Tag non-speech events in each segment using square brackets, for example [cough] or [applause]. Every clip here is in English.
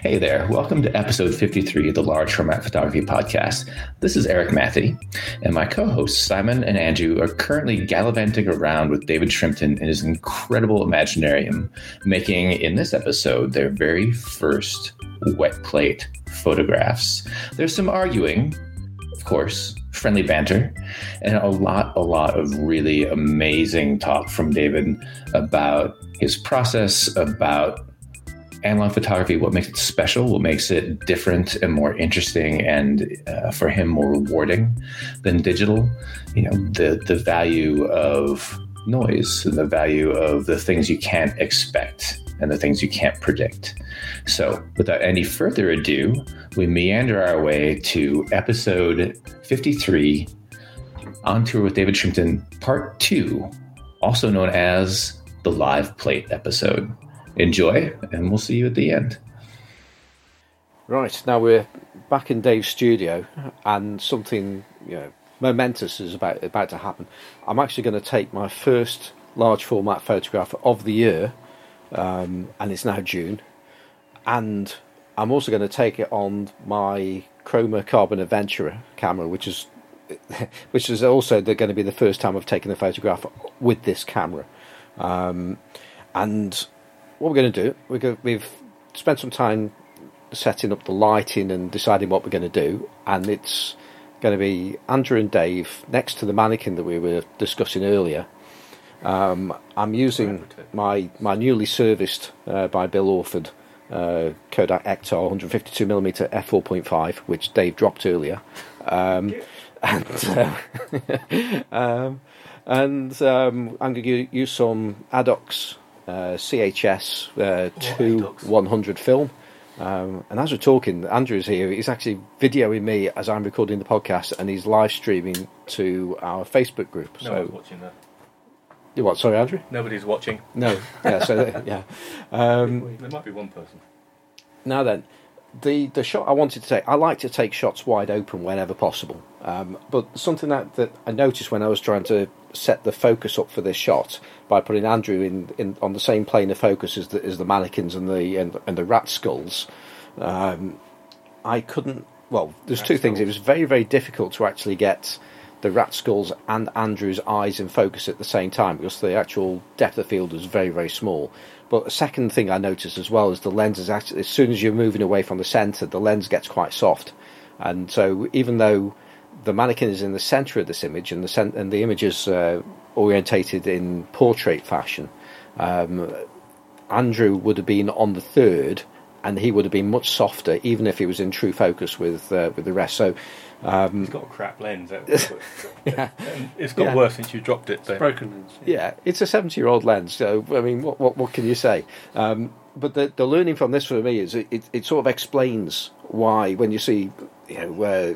Hey there, welcome to episode 53 of the Large Format Photography Podcast. This is Erik Mathy, and my co hosts Simon and Andrew are currently gallivanting around with David Shrimpton in his incredible Imaginarium, making in this episode their very first wet plate photographs. There's some arguing, of course, friendly banter, and a lot, a lot of really amazing talk from David about his process, about analog photography, what makes it special, what makes it different and more interesting, and uh, for him more rewarding than digital. You know, the the value of noise and the value of the things you can't expect and the things you can't predict. So, without any further ado, we meander our way to episode 53 on tour with David Shrimpton, part two, also known as the live plate episode enjoy, and we'll see you at the end. Right, now we're back in Dave's studio, and something you know momentous is about about to happen. I'm actually going to take my first large format photograph of the year, um, and it's now June, and I'm also going to take it on my Chroma Carbon Adventurer camera, which is [laughs] which is also going to be the first time I've taken a photograph with this camera, um, and what we're going to do, we're going, we've spent some time setting up the lighting and deciding what we're going to do, and it's going to be Andrew and Dave next to the mannequin that we were discussing earlier. Um, I'm using my my newly serviced uh, by Bill Orford uh, Kodak Ektar 152mm f4.5, which Dave dropped earlier, um, and uh, [laughs] um, and um, I'm going to use some Adox CHS uh, two one hundred film. Um, and as we're talking, Andrew's here. He's actually videoing me as I'm recording the podcast, and he's live streaming to our Facebook group. No so, one's watching that. You what? Sorry, Andrew. Nobody's watching. No. Yeah. So [laughs] yeah. Um, there might be one person. Now then, the the shot I wanted to take, I like to take shots wide open whenever possible. Um, but something that, that I noticed when I was trying to set the focus up for this shot by putting Andrew in, in on the same plane of focus as the, as the mannequins and the and, and the rat skulls, um, I couldn't. Well, there's rat two skulls. things. It was very very difficult to actually get the rat skulls and Andrew's eyes in focus at the same time because the actual depth of field was very very small. But a second thing I noticed as well is the lens is actually, as soon as you're moving away from the centre, the lens gets quite soft. And so even though the mannequin is in the centre of this image and the, cent- and the image is uh, orientated in portrait fashion, um, Andrew would have been on the third and he would have been much softer even if he was in true focus with uh, with the rest. So um, it's got a crap lens. [laughs] yeah. it's got yeah. worse since you dropped it. It's broken lens. Yeah. yeah, it's a seventy-year-old lens. So I mean, what what, what can you say? Um, but the the learning from this for me is it, it, it sort of explains why when you see you know uh,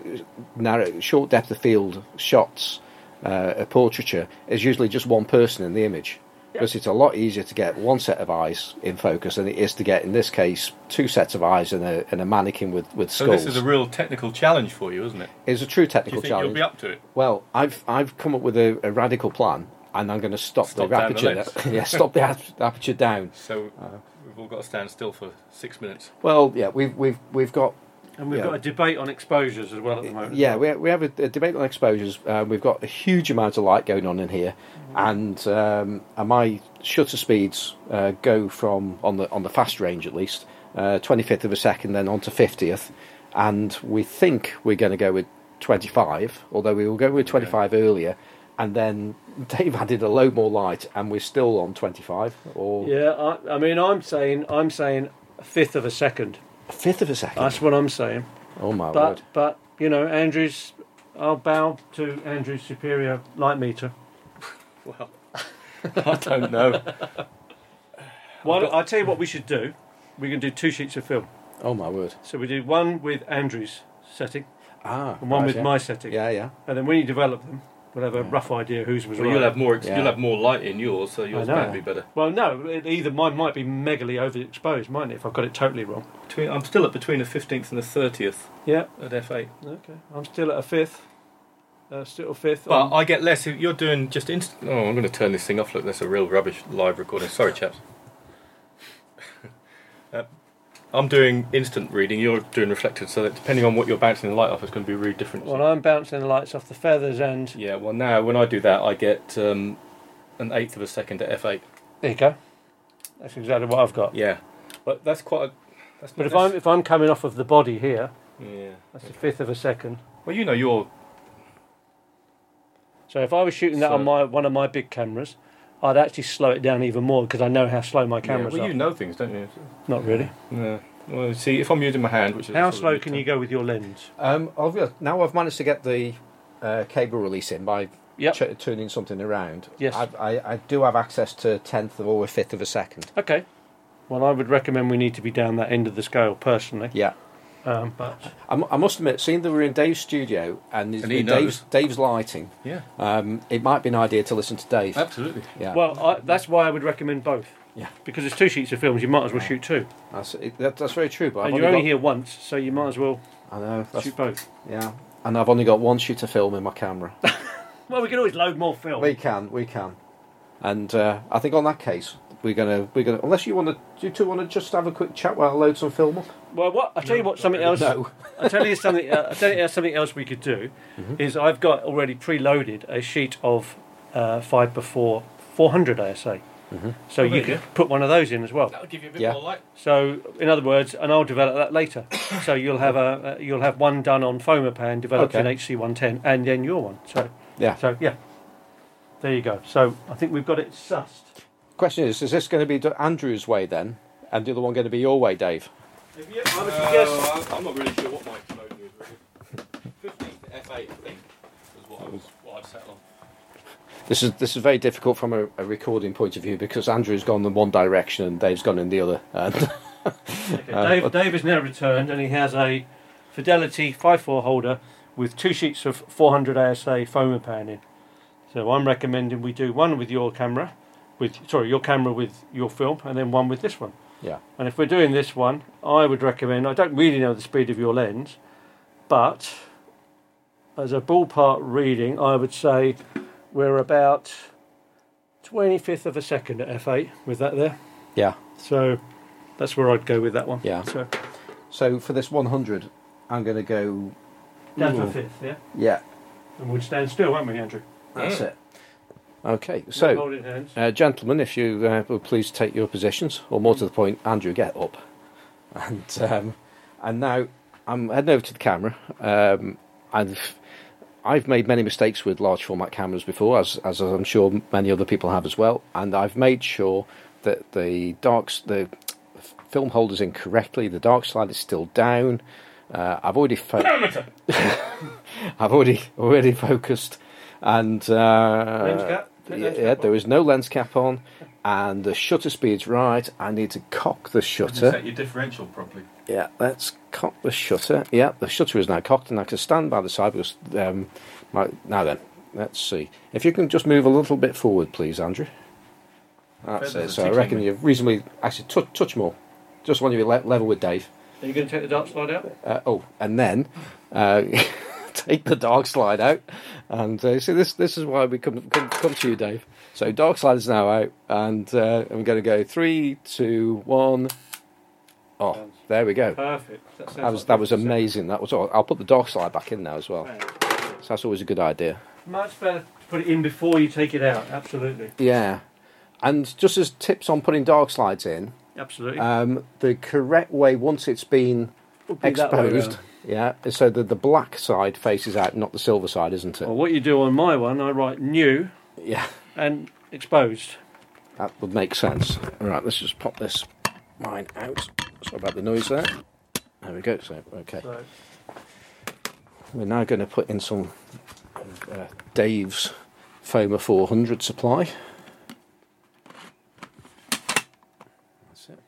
narrow short depth of field shots, uh, a portraiture is usually just one person in the image because it's a lot easier to get one set of eyes in focus than it is to get, in this case, two sets of eyes and a, and a mannequin with, with skulls. So this is a real technical challenge for you, isn't it? It's a true technical Do you think challenge. You'll be up to it. Well, I've I've come up with a, a radical plan, and I'm going to stop, stop the aperture. The [laughs] yeah, stop the aperture down. So uh, we've all got to stand still for six minutes. Well, yeah, we've we've we've got and we've got a debate on exposures as well at the moment. Yeah, we, we have a, a debate on exposures. Uh, we've got a huge amount of light going on in here, mm. and, um, and my shutter speeds uh, go from on the on the fast range at least twenty uh, fifth of a second, then on to fiftieth, and we think we're going to go with twenty five. Although we were going with twenty five earlier, and then [laughs] Dave added a load more light, and we're still on twenty five. Or yeah, I, I mean, I'm saying I'm saying a fifth of a second. A fifth of a second. That's what I'm saying. Oh my but, word! But you know, Andrew's. I'll bow to Andrew's superior light meter. [laughs] well, [laughs] I don't know. Well, I'll tell you what we should do. We can do two sheets of film. Oh my word! So we do one with Andrew's setting, ah, and one right, with yeah. my setting. Yeah, yeah. And then when you develop them, we'll have a yeah. rough idea whose was well, right. You'll have more. Yeah. You'll have more light in yours, so yours might be better. Well, no, it, either mine might be megally overexposed, mightn't it? If I've got it totally wrong. Between, I'm still at between the fifteenth and the thirtieth. Yeah. At f8. Okay. I'm still at a fifth. Uh, still fifth. But on. I get less if you're doing just instant. Oh, I'm going to turn this thing off. Look, that's a real rubbish live recording. Sorry, chaps. I'm doing instant reading. You're doing reflected, so that depending on what you're bouncing the light off, it's going to be really different. Well, I'm bouncing the lights off the feathers, and yeah. Well, now when I do that, I get um, an eighth of a second at f8. there you go. That's exactly what I've got. Yeah, but that's quite. A, that's But if that's- I'm if I'm coming off of the body here, yeah. that's a fifth of a second. Well, you know, you're So if I was shooting that on my one of my big cameras, I'd actually slow it down even more because I know how slow my yeah, cameras well, are. you know things, don't you? Not really. Yeah. Well, see, if I'm using my hand, which is How slow can you go with your lens? Um, obvious. Now I've managed to get the uh, cable release in by Yep. ch- turning something around. Yes. I've, I, I do have access to a tenth of or a fifth of a second. Okay. Well, I would recommend we need to be down that end of the scale personally. Yeah. Um, but I, I must admit, seeing that we're in Dave's studio and, And he. Dave's, Dave's lighting, Yeah, um, it might be an idea to listen to Dave. absolutely. Yeah. well, I, that's why I would recommend both. Yeah. Because it's two sheets of films, you might as well shoot two, that's, it, that, that's very true. But I've and you're only got- here once, so you might as well I know. That's, shoot both. yeah. And I've only got one shoot of film in my camera. [laughs] Well, we can always load more film. we can, we can. And uh, I think on that case, we're gonna, we're gonna. Unless you want to, you two want to just have a quick chat while I load some film up? Well, what I tell you what, something else. No. I tell you something. Uh, I tell you something else we could do Mm-hmm. is I've got already preloaded a sheet of uh, five before 400 ASA. Mm-hmm. So Oh, you there you could put one of those in as well. That'll give you a bit Yeah. more light. So, in other words, and I'll develop that later. [coughs] so you'll have a uh, you'll have one done on Fomapan, developed Okay. in HC110, and then your one. So, Yeah. so yeah, there you go. So I think we've got it sussed. Question is, is this going to be Andrew's way then, and the other one going to be your way, Dave? You, I would suggest. Uh, I'm not really sure what my exposure is. Really. 15 to F8, I think, was what I was what I'd settle on. This is this is very difficult from a, a recording point of view because Andrew's gone in one direction and Dave's gone in the other. And [laughs] Okay, Uh, Dave, but- Dave has now returned, and he has a Fidelity 5.4 holder with two sheets of 400 ASA Fomapan in. So I'm recommending we do one with your camera, with sorry your camera with your film, and then one with this one. yeah, And if we're doing this one, I would recommend. I don't really know the speed of your lens, but as a ballpark reading, I would say we're about 25th of a second at f8 with that there. yeah. So that's where I'd go with that one. Yeah. So So for this 100, I'm going to go. down to a fifth, yeah. Yeah, And we'd stand still, won't we, Andrew? that's Mm. it. Okay, so uh, gentlemen, if you uh, will please take your positions, or more to the point, Andrew, get up. [laughs] And um, and now I'm heading over to the camera. Um, I've I've made many mistakes with large format cameras before, as as I'm sure many other people have as well. And I've made sure that the darks the film holder's in correctly. The dark slide is still down. Uh, I've already fo- [laughs] I've already already focused, and uh? Yeah, Lens yeah, cap there on? no lens cap on, and the shutter speed's right. I need to cock the You shutter. set your differential properly. Yeah, let's cock the shutter. Yeah, the shutter is now cocked, and I can stand by the side because. Um, my, now then, let's see. If you can just move a little bit forward, please, Andrew. That's it. So I reckon you're reasonably. Actually, touch, touch more. Just want you to be le- level with Dave. Are you going to take the dark slide out? Uh, oh, and then uh, [laughs] [laughs] take the dark slide out. And uh, see, this this is why we come, come come to you, Dave. So dark slide is now out, and uh, I'm going to go three, two, one. Oh, there we go. Perfect. That, That was like that was amazing. That was all. I'll put the dark slide back in now as well. So that's always a good idea. Much better to put it in before you take it out. Absolutely. Yeah. And just as tips on putting dark slides in, Absolutely. um, the correct way once it's been Would be that way exposed. Yeah, so that the black side faces out, not the silver side, isn't it? Well, what you do on my one, I write new Yeah. and exposed. That would make sense. All right, let's just pop this mine out. Sorry about the noise there. There we go. So, okay. So We're now going to put in some uh, Dave's Foma 400 supply. That's it.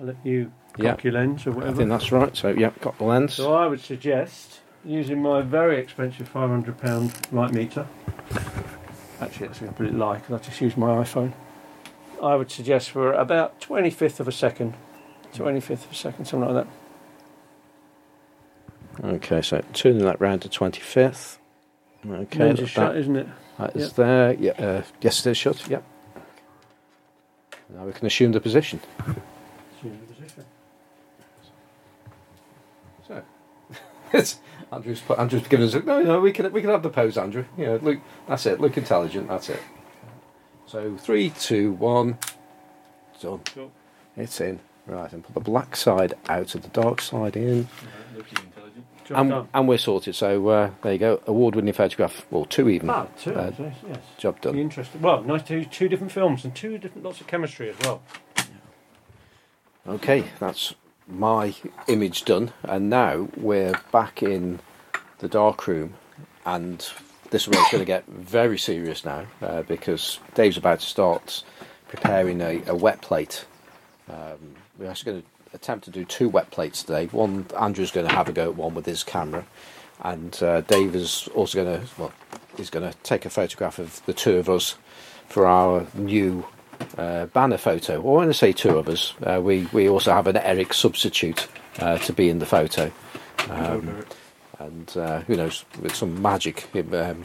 I'll let you Yeah. cock your lens or whatever. I think that's right. So, yeah, got the lens. So I would suggest using my very expensive £500 light meter. Actually, that's going to put it light because I just use my iPhone. I would suggest for about 25th of a second. 25th of a second, something like that. Okay, so turning that round to 25th. Okay, Lens that, is shut, isn't it? that is Yep. there. Yeah, uh, yes, it is shut. Yep. Now we can assume the position. Assume the position. It's- Andrew's put, Andrew's giving us a, no, no, we can we can have the pose, Andrew. Yeah, look, that's it. Look intelligent. That's it. So three, two, one, done. Cool. It's in. Right, and put the black side out of the dark side in, Looking intelligent. Job and, done. and we're sorted. So uh, there you go, award-winning photograph, well, two even. Ah, two. Uh, yes, yes. job done. interesting. Well, nice to two different films and two different lots of chemistry as well. Okay, that's my image done, and now we're back in the dark room, and this is where it's going to get very serious now uh, because Dave's about to start preparing a, a wet plate. Um, we're actually going to attempt to do two wet plates today. One, Andrew's going to have a go at one with his camera, and uh, Dave is also going to well, he's going to take a photograph of the two of us for our new uh, banner photo. Or when I say two of us, uh, we we also have an Erik substitute uh, to be in the photo, um, and uh, who knows, with some magic, um,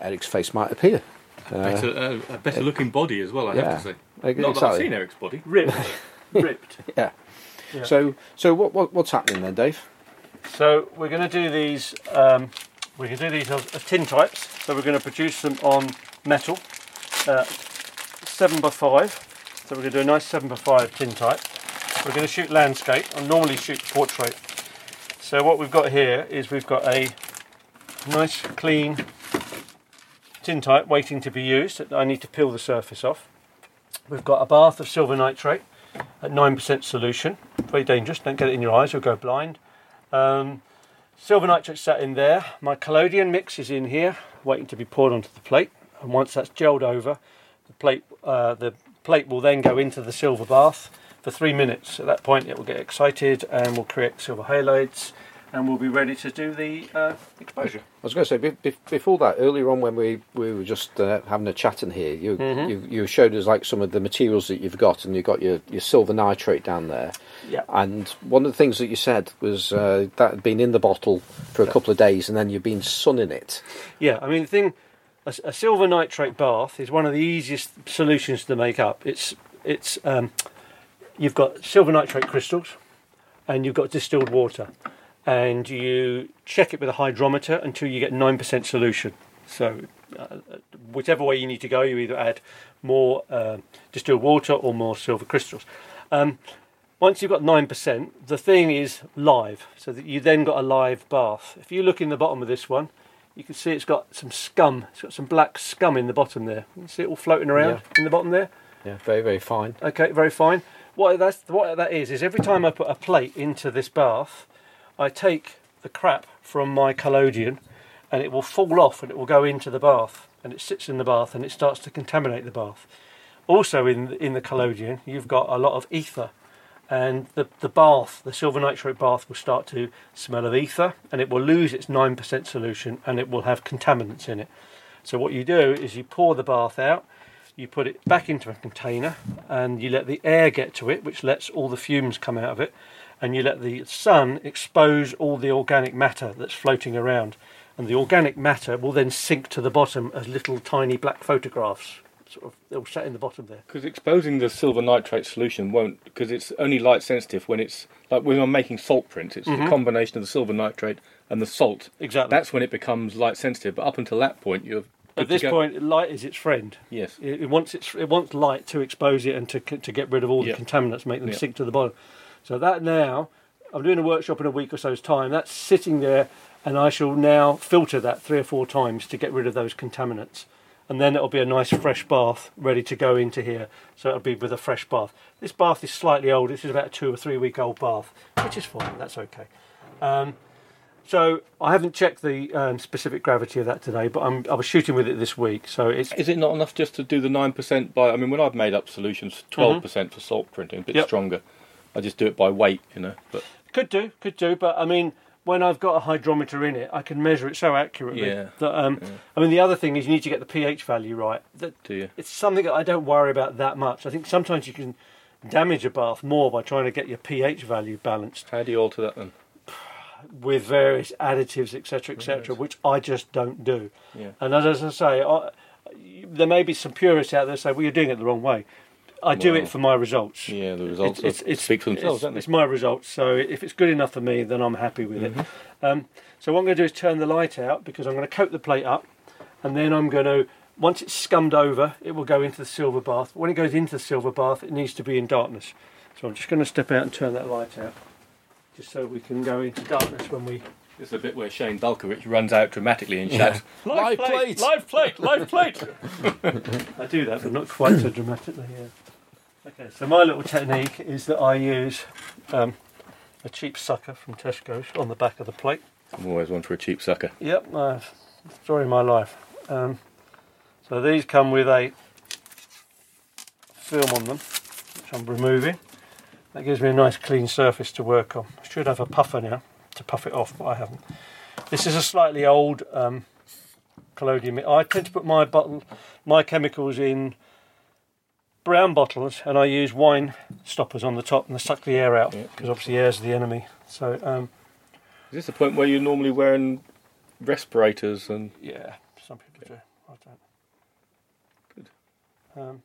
Erik's face might appear. Uh, better, uh, a better looking body as well, I yeah. have to say. like, Not that I've seen Erik's body. Ripped. [laughs] Ripped. Yeah. Yeah. So so what, what what's happening then, Dave? So we're going to do these. Um, we're going to do these as, as tin types. So we're going to produce them on metal, uh, seven by five. So we're going to do a nice seven by five tin type. We're going to shoot landscape. I normally shoot portrait. So what we've got here is we've got a nice clean tin type waiting to be used. I need to peel the surface off. We've got a bath of silver nitrate at 9% solution. Very dangerous, don't get it in your eyes, you'll go blind. Um, silver nitrate sat in there. My collodion mix is in here, waiting to be poured onto the plate. And once that's gelled over, plate, uh, the plate will then go into the silver bath for three minutes. At that point, it will get excited and will create silver halides, and we'll be ready to do the uh, exposure. I was going to say be, be, before that, earlier on when we, we were just uh, having a chat in here, you, Mhm. you you showed us like some of the materials that you've got, and you've got your, your silver nitrate down there. Yeah. And one of the things that you said was uh, that had been in the bottle for a couple of days, and then you've been sunning it. Yeah, I mean, the thing, a, a silver nitrate bath is one of the easiest solutions to make up. It's it's um, you've got silver nitrate crystals, and you've got distilled water, and you check it with a hydrometer until you get nine percent solution. So, uh, whichever way you need to go, you either add more uh, distilled water or more silver crystals. Um, once you've got 9%, the thing is live, so that you then got a live bath. If you look in the bottom of this one, you can see it's got some scum. It's got some black scum in the bottom there. You can see it all floating around in the bottom there. Yeah, very very fine. Okay, very fine. What that's what that is is every time I put a plate into this bath, I take the crap from my collodion, and it will fall off and it will go into the bath, and it sits in the bath and it starts to contaminate the bath. Also in in the collodion, you've got a lot of ether, and the the bath, the silver nitrate bath, will start to smell of ether, and it will lose its nine percent solution, and it will have contaminants in it. So what you do is you pour the bath out, you put it back into a container, and you let the air get to it, which lets all the fumes come out of it, and you let the sun expose all the organic matter that's floating around, and the organic matter will then sink to the bottom as little tiny black photographs. Sort of, they'll sit in the bottom there. Because exposing the silver nitrate solution won't, because it's only light sensitive when it's, like when I'm making salt prints, it's Mhm. the combination of the silver nitrate and the salt. Exactly. That's when it becomes light sensitive, but up until that point, you're. At this point, light is its friend. Yes. It, it wants its, it wants light to expose it and to to get rid of all the contaminants, make them Yeah. sink to the bottom. So that now, I'm doing a workshop in a week or so's time. That's sitting there, and I shall now filter that three or four times to get rid of those contaminants, and then it'll be a nice fresh bath ready to go into here. So it'll be with a fresh bath. This bath is slightly old. This is about a two or three week old bath, which is fine. That's okay. Um, so I haven't checked the um, specific gravity of that today, but I'm, I was shooting with it this week. So it's Is it not enough just to do the 9% by. I mean, when I've made up solutions, 12% for salt printing, a bit Yep. stronger. I just do it by weight, you know. But Could do, could do, but I mean, when I've got a hydrometer in it, I can measure it so accurately. Yeah, That, um, yeah. I mean, the other thing is you need to get the pH value right. That do you? it's something that I don't worry about that much. I think sometimes you can damage a bath more by trying to get your pH value balanced How do you alter that then? with various additives, etc., etc., Yes. which I just don't do. Yeah. And as I say, I, there may be some purists out there say, "Well, you're doing it the wrong way." I do Wow. it for my results. Yeah, the results it's, it's, speak for themselves, it's, it's my results. So if it's good enough for me, then I'm happy with Mm-hmm. it. Um, so what I'm going to do is turn the light out because I'm going to coat the plate up, and then I'm going to once it's scummed over, it will go into the silver bath. When it goes into the silver bath, it needs to be in darkness. So I'm just going to step out and turn that light out, just so we can go into darkness when we. It's the bit where Shane Balkowitsch runs out dramatically and shouts, Live plate! Live plate! Live plate! [laughs] I do that, but not quite so dramatically. Yeah. Okay, so my little technique is that I use um, a cheap sucker from Tesco's on the back of the plate. I'm always one for a cheap sucker. Yep, uh, story of my life. Um, so these come with a film on them, which I'm removing. That gives me a nice clean surface to work on. I should have a puffer now to puff it off, but I haven't. This is a slightly old um, collodion. I tend to put my bottle, my chemicals in brown bottles, and I use wine stoppers on the top, and they suck the air out Yeah. because obviously air's the enemy. So um, Is this the point where you're normally wearing respirators and Yeah, some people do. I don't. Good. Um,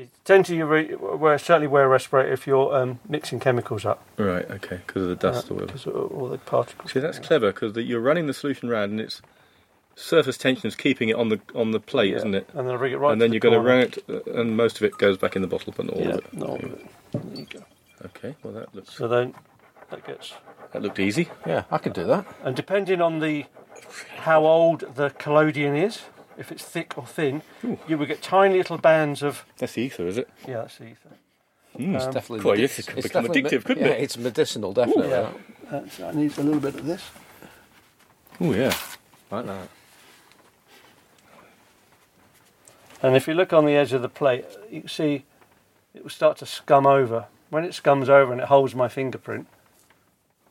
you tend to re- wear certainly wear a respirator if you're um, mixing chemicals up. right? Okay, because of the dust uh, or whatever. 'cause of all the particles. See, that's clever because you're running the solution round and it's surface tension is keeping it on the on the plate, Yeah. isn't it? And then I bring it right. and then to you're the going to run it, uh, and most of it goes back in the bottle, but not all Yeah, of it. not all of it. There you go. Okay, well that looks So then that gets. that looked easy. Yeah, I could do that. And depending on the how old the collodion is, if it's thick or thin, Ooh. you will get tiny little bands of. That's the ether, is it? Yeah, that's the ether. Mm. It's Um, definitely Quite, medi- yes, it could it's become definitely addictive, couldn't yeah, it? it's medicinal, definitely. yeah. That's, that needs a little bit of this. Oh yeah. Like that. And if you look on the edge of the plate, you can see it will start to scum over. When it scums over and it holds my fingerprint,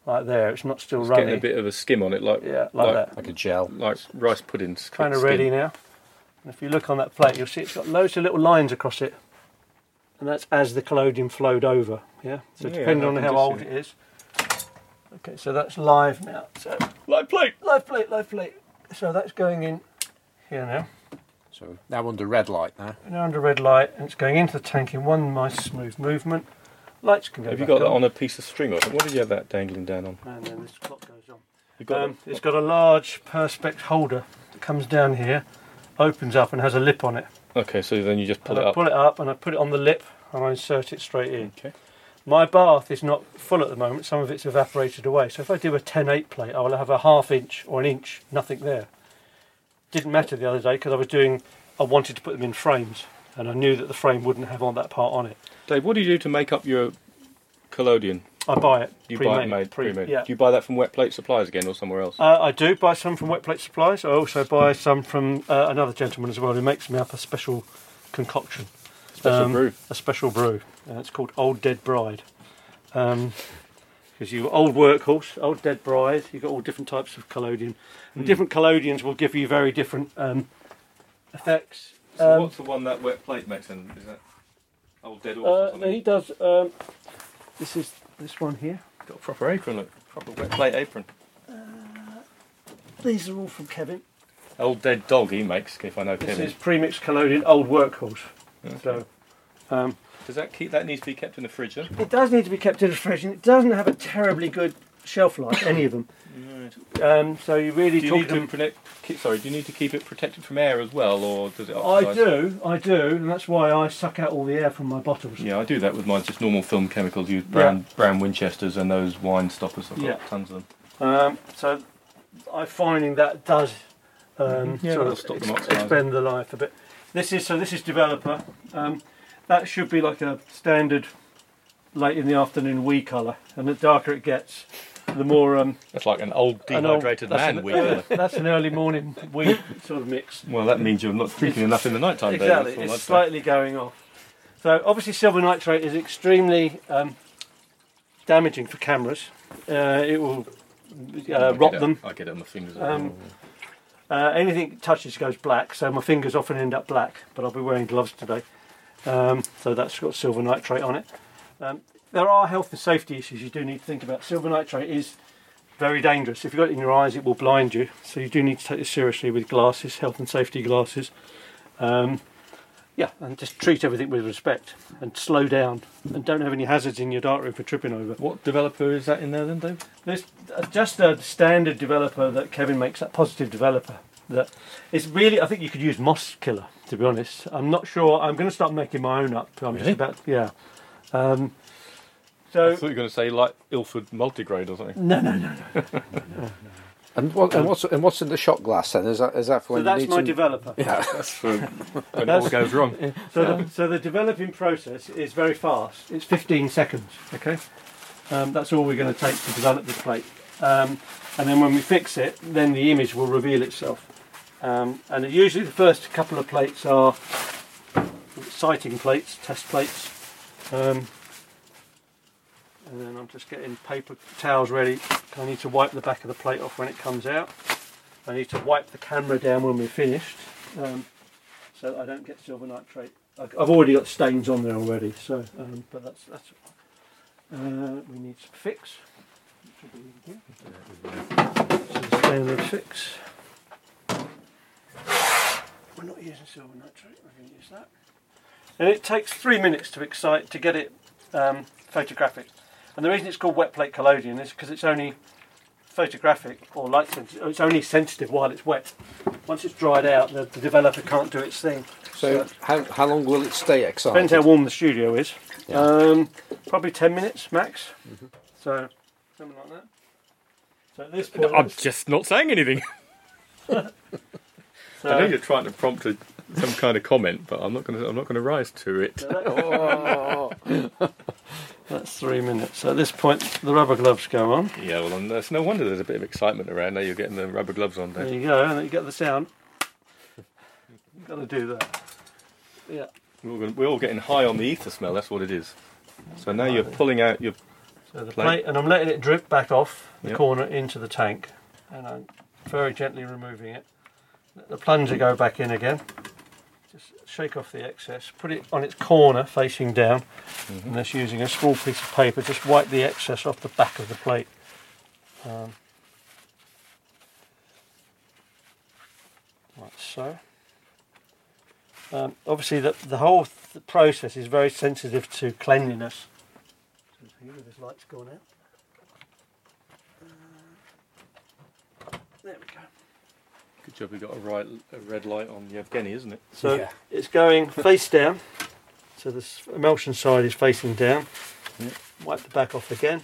like there, it's not still It's runny. getting a bit of a skim on it, like yeah, like, like- that. Like a gel. like rice pudding. Kind of ready now. And if you look on that plate, you'll see it's got loads of little lines across it. And that's as the collodion flowed over. Yeah. So Yeah, depending on how old see it is. Okay, so that's live now. So Live plate. live plate, live plate. So that's going in here now. So now under red light now. Now under red light, and it's going into the tank in one nice smooth movement. Lights can go. Have you got that on a piece of string or something? What did you have that dangling down on? And then this clock goes on. You got Um, it's got a large perspex holder that comes down here, opens up, and has a lip on it. Okay, so then you just pull and it I up. pull it up and I put it on the lip and I insert it straight in. Okay. My bath is not full at the moment, some of it's evaporated away. So if I do a 10 8 plate, I will have a half inch or an inch, nothing there. Didn't matter the other day because I was doing, I wanted to put them in frames and I knew that the frame wouldn't have on that part on it. Dave, what do you do to make up your collodion? I buy it. You pre-made, buy it made, pre- pre-made. Yeah. Do you buy that from Wet Plate Supplies again or somewhere else? Uh, I do buy some from Wet Plate Supplies. I also buy some from uh, another gentleman as well who makes me up a special concoction. Special um, brew. a special brew. Uh, it's called Old Dead Bride. Because you got old workhorse, old dead bride, you've got all different types of collodion. And Hmm. different collodions will give you very different um, effects. So Um, what's the one that Wet Plate makes then? Is that Old Dead Horse uh, he does. Um, this is this one here. Got a proper apron, look. Proper Wet Plate apron. These are all from Kevin. Old Dead Dog he makes, if I know This Kevin. is premixed collodion, old workhorse. Okay. So um, Does that keep that needs to be kept in the fridge then? it does need to be kept in the fridge, and it doesn't have a terribly good shelf life. Any of them. Um, so you really Do you need to protect, keep, sorry, do you need to keep it protected from air as well, or does it I do, I do, and that's why I suck out all the air from my bottles. Yeah, I do that with mine. Just normal film chemicals. Use brown brown Winchesters and those wine stoppers. I've got Yeah. tons of them. Um, so I'm finding that does um. Yeah, sort of stop ex- them expend the life a bit. This is so. This is developer. Um, that should be like a standard late in the afternoon wee colour, and the darker it gets, the more. Um, That's like an old an old- dehydrated that's man. an- that's an early morning wee sort of mix. Well, that means you're not drinking enough in the night time. Exactly, That's all it's I'd say. slightly going off. So obviously, silver nitrate is extremely um, damaging for cameras. Uh, it will I uh, get rot it- them. I get it on my fingers. Um, Uh, anything touches goes black, so my fingers often end up black. But I'll be wearing gloves today, um, so that's got silver nitrate on it. Um, there are health and safety issues you do need to think about. Silver nitrate is very dangerous. If you've got it in your eyes, it will blind you. So you do need to take this seriously with glasses, health and safety glasses. Um, Yeah, and just treat everything with respect and slow down and don't have any hazards in your darkroom for tripping over. What developer is that in there then, Dave? There's uh, just a standard developer that Kevin makes, that positive developer. That it's really, I think you could use Moss Killer, to be honest. I'm not sure. I'm going to start making my own up. I'm Really? just about, yeah. Um, I so, thought you were going to say like Ilford multigrade or something. no, no, no, no. [laughs] And, what, and what's and what's in the shot glass then? Is that is that for So when that's you need my some- developer. Yeah. [laughs] That's for when it all goes wrong. [laughs] So, the, so the developing process is very fast. It's 15 seconds. Okay, um, that's all we're going to take to develop the plate. Um, and then when we fix it, then the image will reveal itself. Um, and usually the first couple of plates are sighting plates, test plates. And then I'm just getting paper towels ready. I need to wipe the back of the plate off when it comes out. I need to wipe the camera down when we're finished. Um, so I don't get silver nitrate. I've already got stains on there already, so um, but that's that's. Uh, we need some fix. standard fix. We're not using silver nitrate. We're going to use that. And it takes three minutes to excite to get it um, photographic. And the reason it's called wet plate collodion is because it's only photographic or light sensitive. It's only sensitive while it's wet. Once it's dried out, the, the developer can't do its thing. So how, how long will it stay excited? Depends how warm the studio is. Yeah. Um, probably 10 minutes max. So, something like that. So at this point, I'm just not saying anything. [laughs] so, I know you're trying to prompt a, some kind of comment, but I'm not going to. I'm not going to rise to it. Oh, [laughs] [laughs] that's three minutes. So at this point, the rubber gloves go on. Yeah, well, um, and there's no wonder there's a bit of excitement around now. You're getting the rubber gloves on, There you go, and then you get the sound. You've got to do that. Yeah. We're all, gonna- we're all getting high on the ether smell. That's what it is. So now you're pulling out your. So the Plate. plate, and I'm letting it drip back off the Yep. corner into the tank, and I'm very gently removing it. Let the plunger go back in again. Shake off the excess. Put it on its corner, facing down, and just using a small piece of paper, just wipe the excess off the back of the plate. Um, like so. Um, obviously, the, the whole th- process is very sensitive to cleanliness. This light's gone out. Uh, There we go. Good job. We got a right a red light on the Yevgeni, isn't it? So Yeah. it's going face down. So the s- emulsion side is facing down. Yep. Wipe the back off again.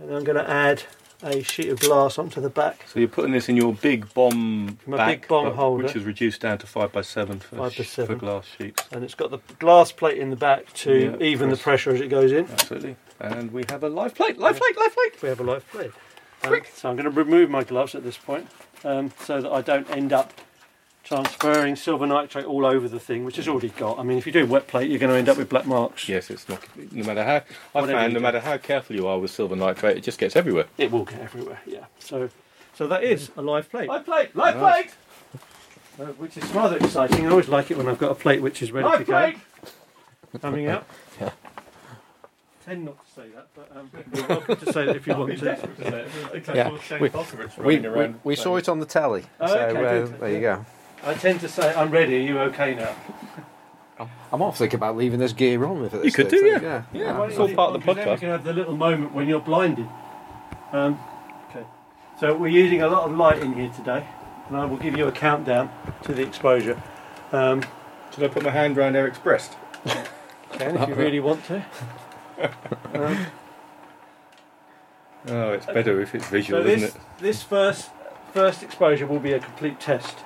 And I'm going to add a sheet of glass onto the back. So you're putting this in your big bomb My back, big bomb but- holder. which is reduced down to five by seven for, Five by seven. for glass sheets. And it's got the glass plate in the back to Yeah, even the pressure as it goes in. Absolutely. And we have a live plate. Live plate. Live plate. We have a live plate. Um, so I'm going to remove my gloves at this point um, so that I don't end up transferring silver nitrate all over the thing, which it's already got. I mean, if you do wet plate, you're going to end up with black marks. Yes, it's not. No matter how I Whatever found, no do. matter how careful you are with silver nitrate, it just gets everywhere. It will get everywhere, yeah. So, so that is a live plate. Live plate, live Nice. plate, Uh, which is rather exciting. I always like it when I've got a plate which is ready live to plate. go. Coming out. [laughs] Yeah. I tend not to say that, but um, you're welcome to say that if you want [laughs] to. Yeah, we- We, we, we saw it on the telly, Oh, so okay, uh, there you go. I tend to say, I'm ready, are you okay now? [laughs] I'm off thinking about leaving this gear on with it. You could do, yeah. yeah. Yeah, Why it's all part of the because Then we can have the little moment when you're blinded. Um, okay. So we're using a lot of light in here today, and I will give you a countdown to the exposure. Um, Should I put my hand around Erik's breast? [laughs] Ken, if you really want to. Oh, it's better if it's visual, so isn't this it? this first first exposure will be a complete test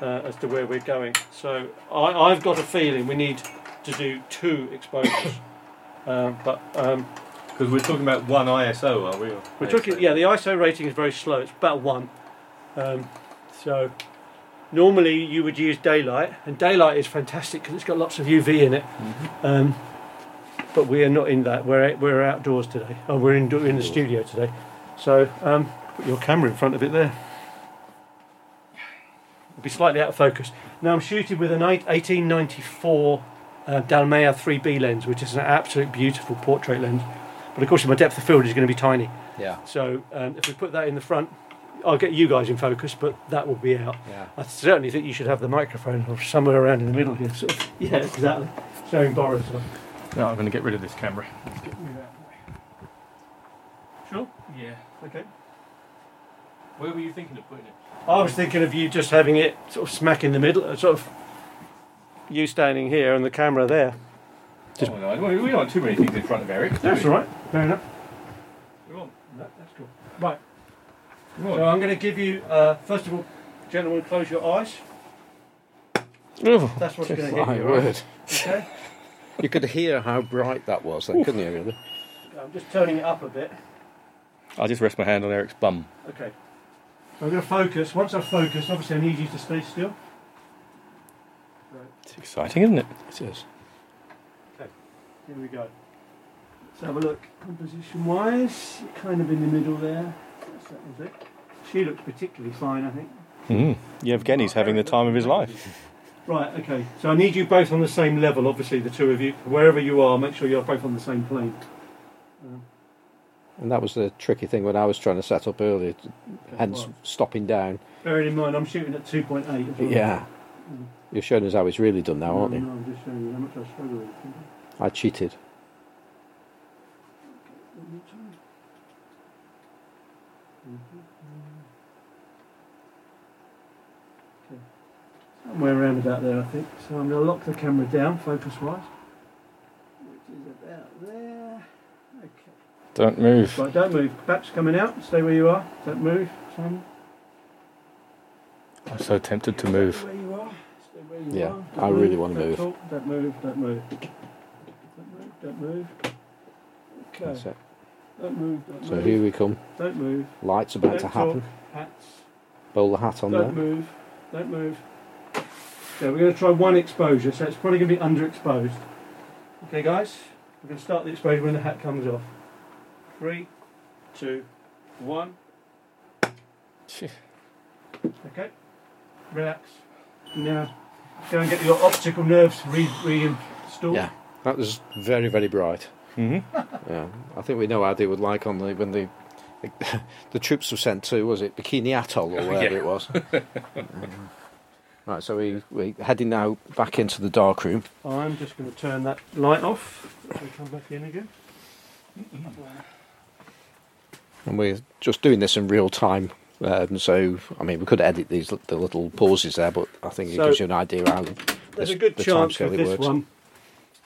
uh, as to where we're going. So I, I've got a feeling we need to do two exposures. um, [coughs] but um, Because we're talking about one ISO, are we? We're talking, yeah, the ISO rating is very slow. It's about one. Um, so normally you would use daylight, and daylight is fantastic because it's got lots of UV in it. Um, but we are not in that. We're we're outdoors today. Oh, we're in in the studio today. So um, put your camera in front of it there. It'll be slightly out of focus. Now I'm shooting with an 1894 uh, Dallmeyer 3B lens, which is an absolute beautiful portrait lens. But of course, my depth of field is going to be tiny. Yeah. So um, if we put that in the front, I'll get you guys in focus, but that will be out. Yeah. I certainly think you should have the microphone or somewhere around in the middle here. Sort of, yeah, exactly. Showing Boris. On. No, I'm going to get rid of this camera. Sure. Yeah. Okay. Where were you thinking of putting it? I was thinking of you just having it sort of smack in the middle, uh, sort of you standing here and the camera there. oh, no, we we don't want too many things in front of Erik. That's we? all right. Fair enough. We want- That, that's cool. Right. So I'm going to give you, uh, first of all, gentlemen, close your eyes. That's what's going to hit you. all right? word. Okay. [laughs] You could hear how bright that was then, couldn't you, really? I'm just turning it up a bit. I'll just rest my hand on Erik's bum. Okay. So I'm going to focus. Once I've focused, obviously I need you to stay still. Right. It's exciting, isn't it? It is. Okay, here we go. Let's have a look. Composition wise, kind of in the middle there. That's that was it. She looks particularly fine, I think. Mm. Yevgeni's having the time of his life. Right, okay. So I need you both on the same level, obviously, the two of you. Wherever you are, make sure you're both on the same plane. And that was the tricky thing when I was trying to set up earlier, t- hence Well, stopping down. bearing in mind, I'm shooting at 2.8 as well. Yeah. Mm. You're showing us how it's really done now, No, aren't no, you? I'm just showing you how much I struggle with. I cheated. Somewhere around about there, I think. So I'm going to lock the camera down, focus wise. Which is about there. Okay. Don't move. Right, don't move. Back's coming out. Stay where you are. Don't move. Simon. I'm so tempted to move. Stay where you are. Stay where you Yeah, are. I Don't really wanna Don't move. talk, Don't move. Don't move. Don't move. Don't move. Okay. That's it. Don't move. Don't So move. here we come. Don't move. Lights about Don't to talk. happen. Hats. Bowl the hat on there. Don't move. Don't move. So we're going to try one exposure, so it's probably going to be underexposed. Okay, guys? We're going to start the exposure when the hat comes off. Three, two, one. Okay? Relax. Now, go and get your optical nerves re- reinstalled. Yeah. That was very, very bright. hmm Yeah. I think we know how they would like on the when the [laughs] the troops were sent to was it Bikini Atoll or [laughs] wherever Yeah. it was. Um, [laughs] right, so we we heading now back into the dark room. I'm just going to turn that light off. We come back in again. And we're just doing this in real time. Um, so, I mean, we could edit these the little pauses there, but I think it So- gives you an idea how. There's this- a good the chance with it this works. one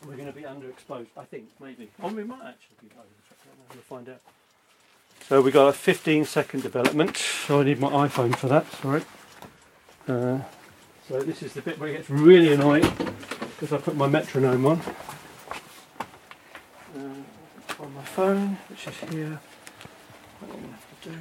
we're going to be underexposed. I think maybe. Oh, we might actually be overexposed. We'll find out. So we got a 15 second development. So I need my iPhone for that. Sorry. Uh, so this is the bit where it gets really annoying because I put my metronome on. Uh, on my phone, which is here. What going have to do.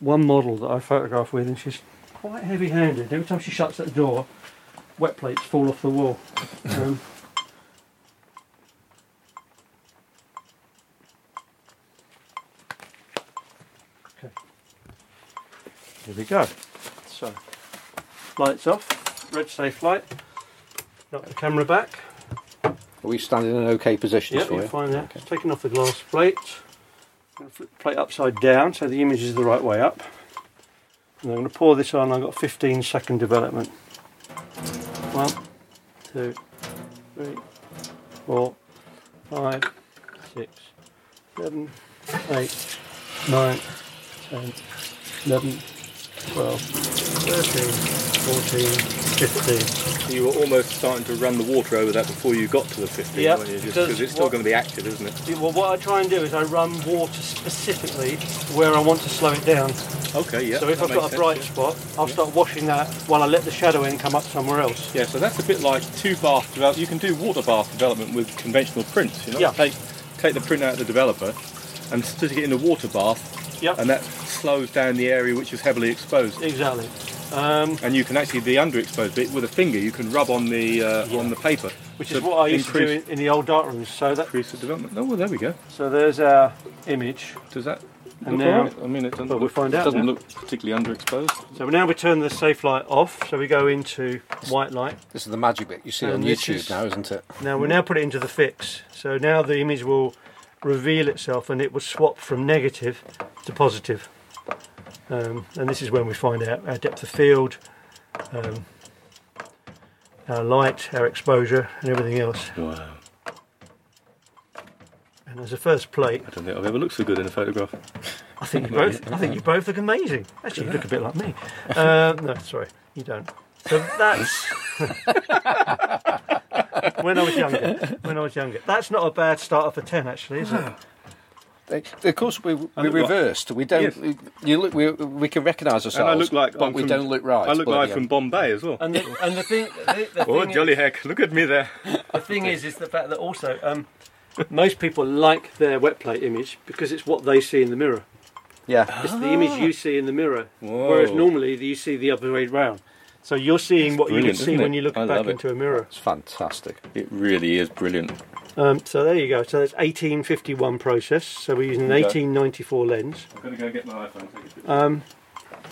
One model that I photographed with, and she's quite heavy-handed. Every time she shuts that door, wet plates fall off the wall. Um, Here we go. So, lights off. Red safe light. Knock the camera back. Are we standing in an okay position? Yeah, for you'll you? find that. Taking off the glass plate. Flip the plate upside down so the image is the right way up. And I'm going to pour this on. I've got 15 second development. One, two, three, four, five, six, seven, eight, nine, ten, eleven, twelve, thirteen, fourteen, fifteen. You were almost starting to run the water over that before you got to the 15, Yep, weren't you? Just because it's still going to be active, isn't it? Well, what I try and do is I run water specifically where I want to slow it down. Okay, yeah. so if I've got a bright sense, spot, I'll start washing that while I let the shadow in come up somewhere else. Yeah. yeah, so that's a bit like two bath development. You can do water bath development with conventional prints, you know? Yeah. Take, take the print out of the developer and stick it in a water bath, Yep, and that slows down the area which is heavily exposed. exactly. Um, And you can actually, the underexposed bit, with a finger, you can rub on the uh, Yeah. on the paper. which is what I used to do in, in the old dark rooms. So that Increase the development. Oh, well, there we go. so there's our image. Does that And Look now, alright. I mean, it doesn't, well, we'll look, find it out doesn't now. look particularly underexposed. so now we turn the safe light off. So we go into white light. This is the magic bit you see on And this YouTube is- now, isn't it? Now we now put it into the fix. So now the image will reveal itself and it will swap from negative to positive. Um, and this is when we find out our depth of field, um, our light, our exposure, and everything else. Wow. And as a first plate, I don't think I've ever looked so good in a photograph. I think you both. I think you both look amazing. Actually, you look a bit like me. Uh, no, sorry, you don't. So that's [laughs] when I was younger. When I was younger, that's not a bad starter for ten, actually, is it? They, of course, we, we look like- reversed. We don't. You look. We, we can recognise ourselves. and I look like but I'm we from, don't look right. I look like hell. from Bombay as well. And the, and the thing, the, the [laughs] Oh, thing jolly is, heck! Look at me there. the thing is, is the fact that also um, most people like their wet plate image because it's what they see in the mirror. Yeah. It's the image you see in the mirror, whereas normally you see the other way round. So you're seeing what you can see when you look I back love it. into a mirror. It's fantastic. It really is brilliant. Um, so there you go. So that's 1851 process. So we're using an 1894 lens. I'm going to go get my iPhone. Take a picture. Um,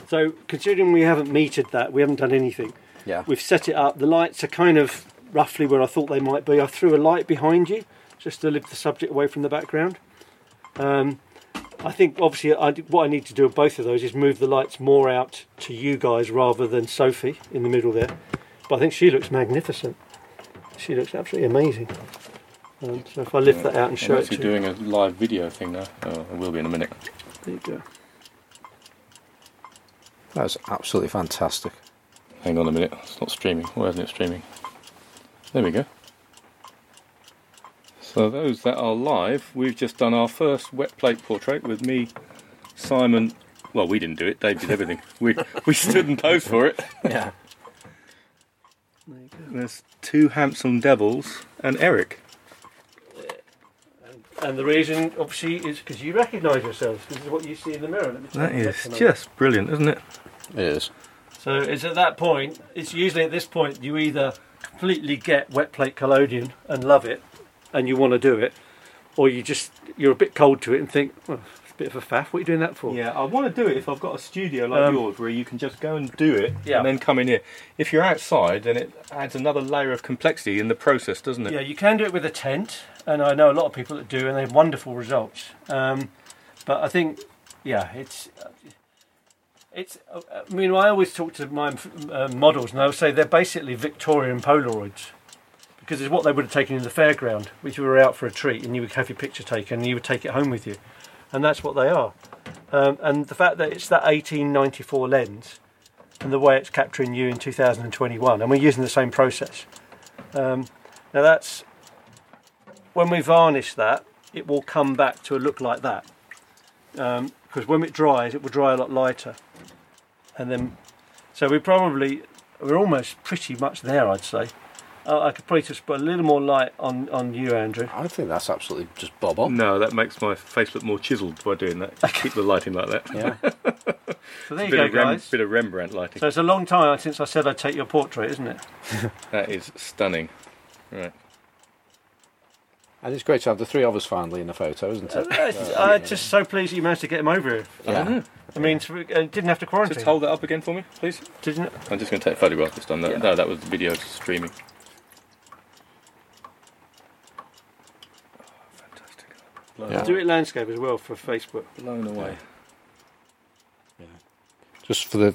so considering we haven't metered that, we haven't done anything. Yeah. We've set it up. The lights are kind of roughly where I thought they might be. I threw a light behind you just to lift the subject away from the background. Um, I think obviously I, what I need to do with both of those is move the lights more out to you guys rather than Sophie in the middle there. But I think she looks magnificent. She looks absolutely amazing. Um, so if I lift that out and show I'm it actually to you, doing a live video thing now. Oh, I will be in a minute. there you go. That's absolutely fantastic. Hang on a minute. It's not streaming. Why isn't it streaming? There we go. So those that are live, we've just done our first wet plate portrait with me, Simon. Well, we didn't do it. Dave did everything. [laughs] we we stood and posed for it. [laughs] Yeah. There's two handsome devils and Erik. And the reason, obviously, is because you recognise yourselves. This is what you see in the mirror. That is me That turn the is back on. just brilliant, isn't it? It is. So it's at that point. It's usually at this point you either completely get wet plate collodion and love it, and you want to do it, or you just you're a bit cold to it and think, well, it's a bit of a faff. What are you doing that for? Yeah, I want to do it if I've got a studio like Um, yours where you can just go and do it Yeah. and then come in here. If you're outside, then it adds another layer of complexity in the process, doesn't it? Yeah, you can do it with a tent, and I know a lot of people that do, and they have wonderful results. Um, but I think, yeah, it's it's. uh, I mean, I always talk to my uh, models, and they'll say they're basically Victorian Polaroids because it's what they would have taken in the fairground, which you were out for a treat, and you would have your picture taken, and you would take it home with you, and that's what they are. Um, and the fact that it's that 1894 lens, and the way it's capturing you in 2021, and we're using the same process. Um, now that's when we varnish that, it will come back to a look like that. Because when it dries, it will dry a lot lighter. And then, so we probably, we're almost pretty much there, I'd say. Uh, I could probably just put a little more light on, on you, Andrew. I think that's absolutely just bob on. No, that makes my face look more chiselled by doing that. Keep the lighting like that. Yeah. [laughs] So there you bit, go, of Rem- guys. bit of Rembrandt lighting. So it's a long time since I said I'd take your portrait, isn't it? [laughs] That is stunning. Right. And it's great to have the three of us finally in a photo, isn't it? I'm just so pleased that you managed to get him over here. Yeah. I mean, so uh, didn't have to quarantine. Just hold that up again for me, please. Didn't it? I'm just going to take a photograph this time. No, Yeah. no, that was the video streaming. Oh, fantastic. Blown, Yeah. do it landscape as well for Facebook. blown away. Yeah. Just for the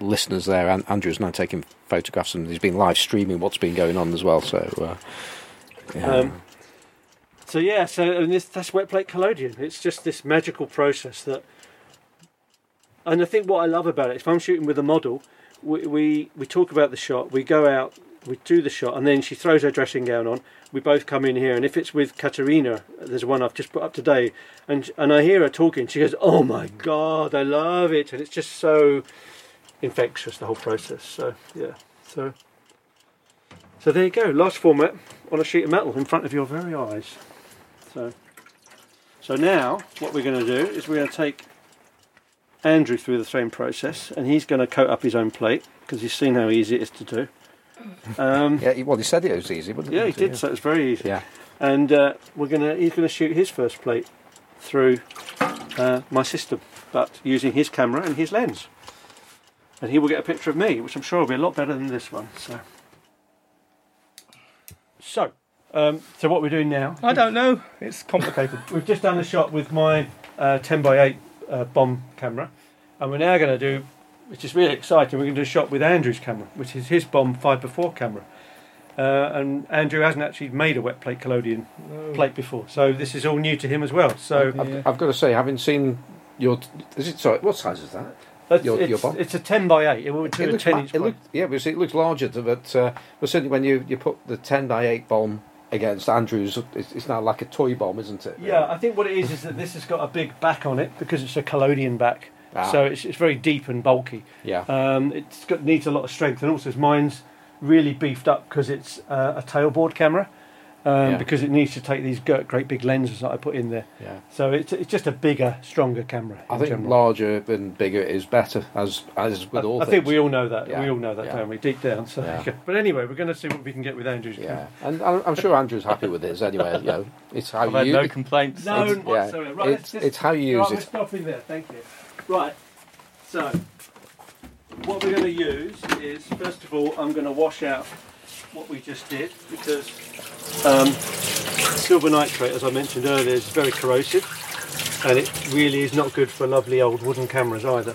listeners there, Andrew's now taking photographs and he's been live streaming what's been going on as well. So, uh, yeah. Um, so yeah, so and this, that's wet plate collodion. It's just this magical process that, and I think what I love about it, if I'm shooting with a model, we, we we talk about the shot, we go out, we do the shot, and then she throws her dressing gown on. We both come in here, and if it's with Katerina, there's one I've just put up today, and and I hear her talking. She goes, "Oh my god, I love it," and it's just so infectious the whole process. So yeah, so so there you go, Last format on a sheet of metal in front of your very eyes. So, so now what we're going to do is we're going to take Andrew through the same process, and he's going to coat up his own plate because he's seen how easy it is to do. Um, yeah, well, he said it was easy, wasn't yeah, he it? did. So it's very easy. Yeah. And uh, we're gonna he's going to shoot his first plate through uh, my system, but using his camera and his lens. And he will get a picture of me, which I'm sure will be a lot better than this one. So, so, um, so what we're doing now? I don't know. It's complicated. [laughs] We've just done a shot with my uh, 10 by 8 uh, bomb camera, and we're now going to do, which is really exciting. We're going to do a shot with Andrew's camera, which is his bomb 5 x camera. Uh, and Andrew hasn't actually made a wet plate collodion plate before, so this is all new to him as well. So I've, I've got to say, having seen your, is it sorry? What size is that? that's- your- it's, your bomb? it's a 10 by 8. It It a looks 10 inch. it look, yeah, because it looks larger, but uh, but certainly when you, you put the ten by eight bomb against Andrews, it's, it's now like a toy bomb, isn't it? Yeah, I think what it is is that this has got a big back on it because it's a collodion back, Ah. so it's, it's very deep and bulky. yeah. Um, it's got needs a lot of strength, and also mine's really beefed up because it's uh, a tailboard camera. Um, Yeah. Because it needs to take these great big lenses that I put in there, yeah. so it's, it's just a bigger, stronger camera. I in think general. larger and bigger is better, as as with I, all I things. think we all know that. Yeah. We all know that, Yeah. don't we? Deep down. So, Yeah. [laughs] but anyway, we're going to see what we can get with Andrew's. Yeah, and I'm I'm sure Andrew's happy with this anyway. You know, it's how I've had you. no complaints. No, It's- yeah. Right, let's it's, just- it's how you use we're it. stopping there. Thank you. Right. So, what we're going to use is first of all, I'm going to wash out what we just did because um, silver nitrate, as I mentioned earlier, is very corrosive, and it really is not good for lovely old wooden cameras either.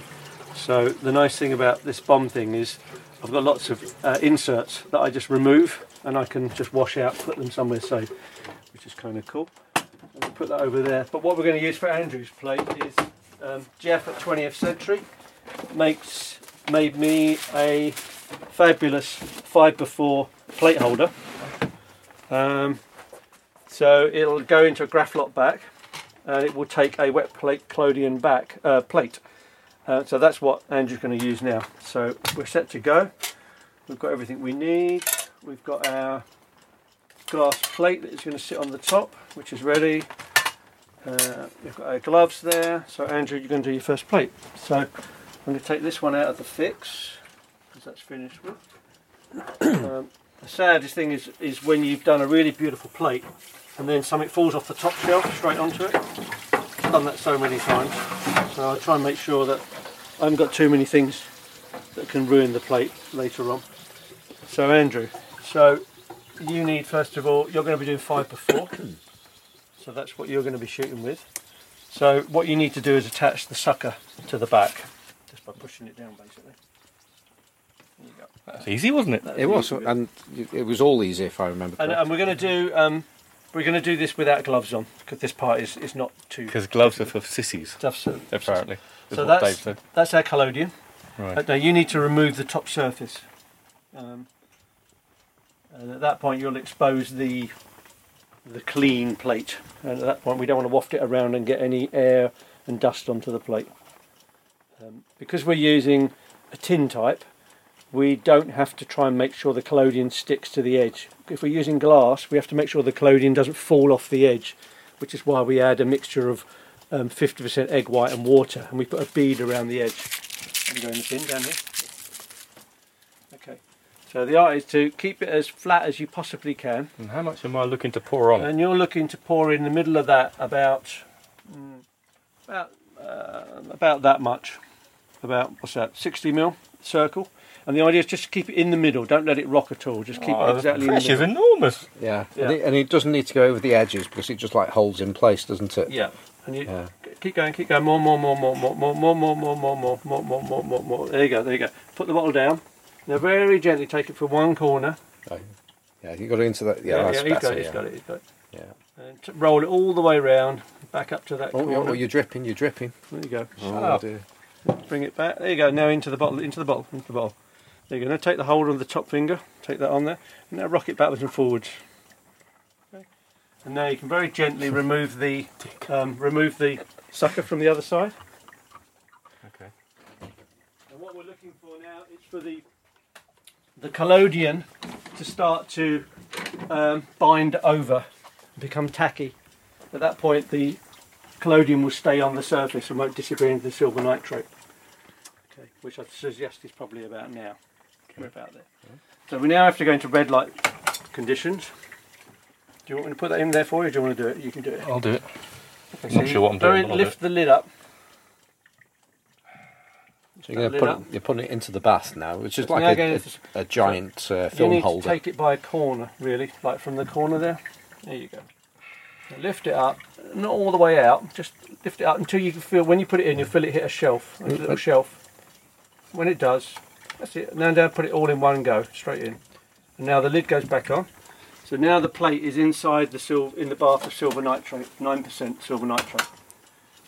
So the nice thing about this bomb thing is I've got lots of uh, inserts that I just remove and I can just wash out, put them somewhere safe, which is kind of cool. I'll put that over there. But what we're going to use for Andrew's plate is um, Jeff at 20th Century makes made me a fabulous five before plate holder. Um, so it'll go into a Graflok back, and it will take a wet plate collodion back uh, plate. Uh, so that's what Andrew's going to use now. So we're set to go. We've got everything we need. We've got our glass plate that is going to sit on the top, which is ready. Uh, we've got our gloves there. So Andrew, you're going to do your first plate. So I'm going to take this one out of the fix because that's finished with. [coughs] um, the saddest thing is is when you've done a really beautiful plate and then something falls off the top shelf straight onto it. I've done that so many times. So I try and make sure that I haven't got too many things that can ruin the plate later on. So Andrew, so you need first of all you're going to be doing five before. So that's what you're going to be shooting with. So what you need to do is attach the sucker to the back, just by pushing it down basically. There you go. That's easy, wasn't it? That's It was, easy. and it was all easy if I remember. And, and we're going to do um, we're going to do this without gloves on because this part is, is not too Because gloves are for sissies, tough. Apparently. So that's Dave said. that's our collodion. Right. Uh, now you need to remove the top surface. Um, and at that point, you'll expose the the clean plate. And at that point, we don't want to waft it around and get any air and dust onto the plate. Um, because we're using a tin type, we don't have to try and make sure the collodion sticks to the edge. If we're using glass, we have to make sure the collodion doesn't fall off the edge, which is why we add a mixture of um, 50% egg white and water, and we put a bead around the edge. And go in the bin down here. Okay. So the art is to keep it as flat as you possibly can, And how much am I looking to pour on? and you're looking to pour in the middle of that about mm, about uh, about that much, about what's that, 60 mil circle. And the idea is just to keep it in the middle. Don't let it rock at all. Just keep Oh, it exactly in the pressure's middle. enormous. yeah, Yeah. And, it, and it doesn't need to go over the edges because it just like holds in place, doesn't it? Yeah. And you Yeah. keep going, keep going. More, more, more, more, more, more, more, more, more, more, more, more, more, more, more, more. There you go. There you go. Put the bottle down. Now very gently take it from one corner. Oh, Yeah, you got it into that. Yeah, that's he's better. got it. He's yeah. got it. He's got it. Yeah. And t- roll it all the way round, back up to that Oh, corner. oh, you're dripping. You're dripping. There you go. Oh, up. dear. Bring it back. There you go. Now into the bottle. Into the bottle. Into the bottle. There you go. Now take the holder of the top finger. Take that on there. And now rock it backwards and forwards. Okay. And now you can very gently remove the um, remove the sucker from the other side. Okay. And what we're looking for now is for the the collodion to start to um, bind over, and become tacky. At that point, the collodion will stay on the surface and won't disappear into the silver nitrate. Okay, which I suggest is probably about now. We're about there. So we now have to go into red light conditions. Do you want me to put that in there for you? Or do you want to do it? You can do it. I'll do it. Okay, Not sure what I'm very- doing, Lift the lid up. So you're put it, you're putting it into the bath now, which is like a, a, a giant uh, You need holder. to take it by a corner, really, like from the corner there. There you go. Now lift it up, not all the way out, just lift it up until you can feel, when you put it in, you feel it hit a shelf, a little shelf. When it does, that's it. Now down, put it all in one go, straight in. And now the lid goes back on. So now the plate is inside the silver, in the bath of silver nitrate, 9% silver nitrate.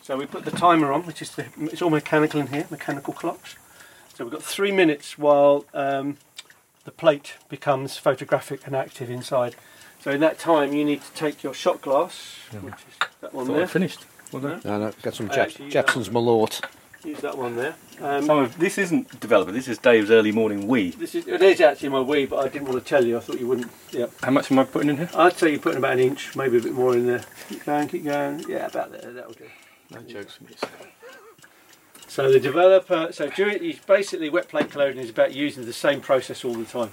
So we put the timer on, which is the, it's all mechanical in here, mechanical clocks. So we've got three minutes while um, the plate becomes photographic and active inside. So in that time, you need to take your shot glass, which is that one Thought there. I'd finished. Well done. No, no, get some I Jep- actually Malort. Use that one there. Um, Some of this isn't developer. This is Dave's early morning wee. this is, it is actually my wee, but I didn't want to tell you. I thought you wouldn't. Yeah, How much am I putting in here? I'd say you're putting about an inch, maybe a bit more in there. Keep going, keep going. Yeah, about there. That'll do. No jokes. So the developer, so during, you- basically wet plate collodion is about using the same process all the time.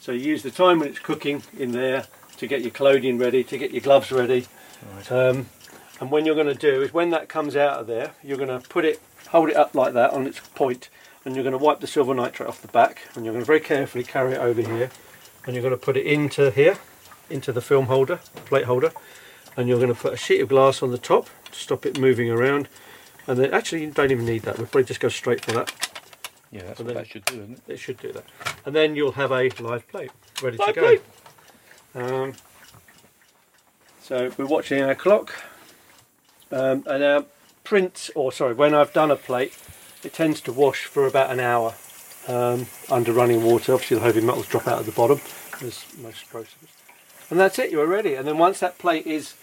So you use the time when it's cooking in there to get your collodion ready, to get your gloves ready. Um, and when you're going to do is when that comes out of there, you're going to put it, hold it up like that on its point, and you're going to wipe the silver nitrate off the back, and you're going to very carefully carry it over here, and you're going to put it into here, into the film holder, plate holder, and you're going to put a sheet of glass on the top to stop it moving around. And then actually you don't even need that. We'll probably just go straight for that. Yeah, that's And what then- that should do, isn't it? It should do that. And then you'll have a live plate ready Live to go. Um, so we're watching our clock. Um, and our print, or sorry, when I've done a plate, it tends to wash for about an hour um, under running water. Obviously, the heavy metals drop out at the bottom, as most processes. And that's it, you're ready. And then once that plate is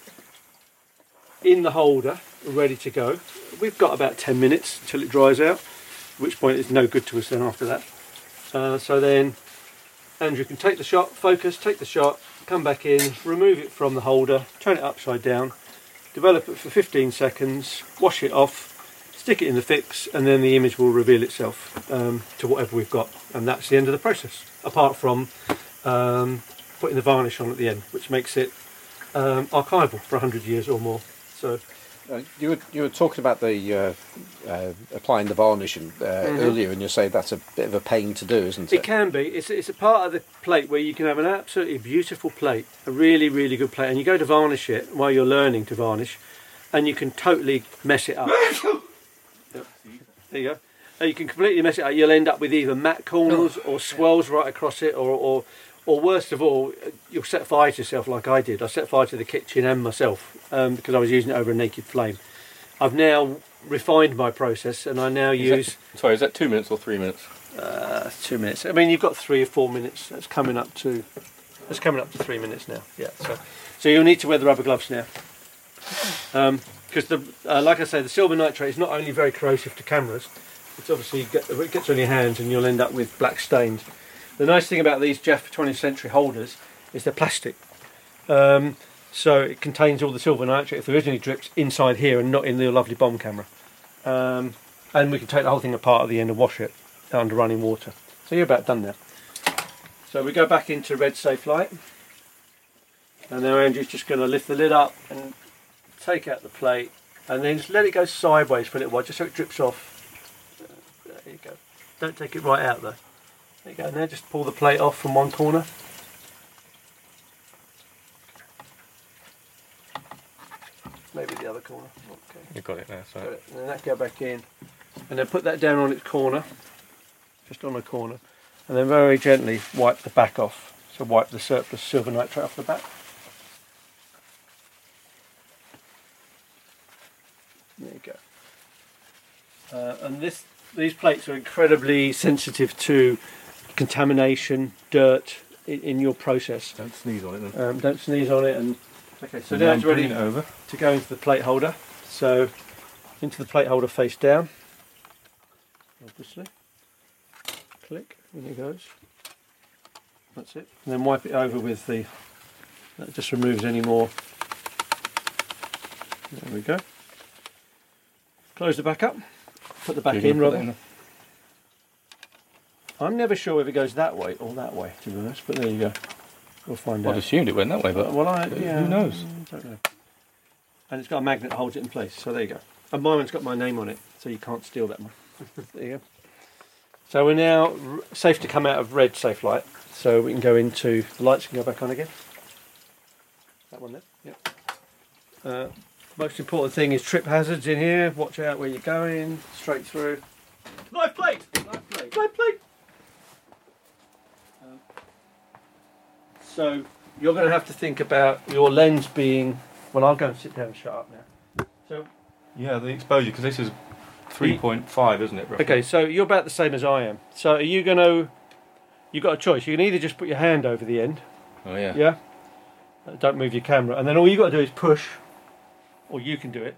in the holder, ready to go, we've got about 10 minutes until it dries out, which point it's no good to us then after that. Uh, so then Andrew can take the shot, focus, take the shot, come back in, remove it from the holder, turn it upside down, develop it for 15 seconds, wash it off, stick it in the fix, and then the image will reveal itself um, to whatever we've got. And that's the end of the process, apart from um, putting the varnish on at the end, which makes it um, archival for 100 years or more. So Uh, you were you were talking about the uh, uh, applying the varnishing uh, earlier, and you say that's a bit of a pain to do, isn't It it? can be. It's, it's a part of the plate where you can have an absolutely beautiful plate, a really, really good plate, and you go to varnish it while you're learning to varnish, and you can totally mess it up. [laughs] Yep. There you go. You can completely mess it up. You'll end up with either matte corners or swells right across it, or, or, or worst of all, you'll set fire to yourself like I did. I set fire to the kitchen and myself um, because I was using it over a naked flame. I've now refined my process, and I now Is use. that- sorry, is that two minutes or three minutes? Uh, two minutes. I mean, you've got three or four minutes. That's coming up to. That's coming up to three minutes now. Yeah. So, so you'll need to wear the rubber gloves now, because the uh, like I say, the silver nitrate is not only very corrosive to cameras. It's obviously get, it gets on your hands and you'll end up with black stains. The nice thing about these Jeff 20th century holders is they're plastic. Um, so it contains all the silver nitrate if there is any drips inside here and not in the lovely bomb camera. Um, and we can take the whole thing apart at the end and wash it under running water. So you're about done there. So we go back into red safe light. And now Andrew's just going to lift the lid up and take out the plate and then just let it go sideways for a little while just so it drips off. There you go. Don't take it right out though. There you go. There, just pull the plate off from one corner. Maybe the other corner. Okay. You've got it now, Got so it. And then that go back in. And then put that down on its corner. Just on the corner. And then very gently wipe the back off. So wipe the surplus silver nitrate off the back. There you go. Uh, and this, these plates are incredibly sensitive to contamination, dirt in, in your process. don't sneeze on it then. Um, don't sneeze on it. And okay, so And now it's ready it over. to go into the plate holder. So into the plate holder face down. Obviously. Click, in it goes. That's it. And then wipe it over with the that just removes any more. There we go. Close the back up. Put the back in gonna put rather. that I'm never sure if it goes that way or that way to be honest, but there you go. We'll find I'd out. assumed it went that way, but well I who knows? I don't know. and it's got a magnet that holds it in place. So there you go. And my one's got my name on it, so you can't steal that one. [laughs] there you go. So we're now r- safe to come out of red safe light, so we can go into the lights can go back on again. That one there. Yep. Uh, most important thing is trip hazards in here. Watch out where you're going. Straight through. Live plate. Live plate. Live plate. So you're going to have to think about your lens being. Well, I'll go and sit down and shut up now. So Yeah, the exposure because this is three point five, isn't it? roughly? okay, so you're about the same as I am. So are you going to? You've got a choice. You can either just put your hand over the end. Oh yeah. Yeah. Don't move your camera, and then all you've got to do is push, or you can do it.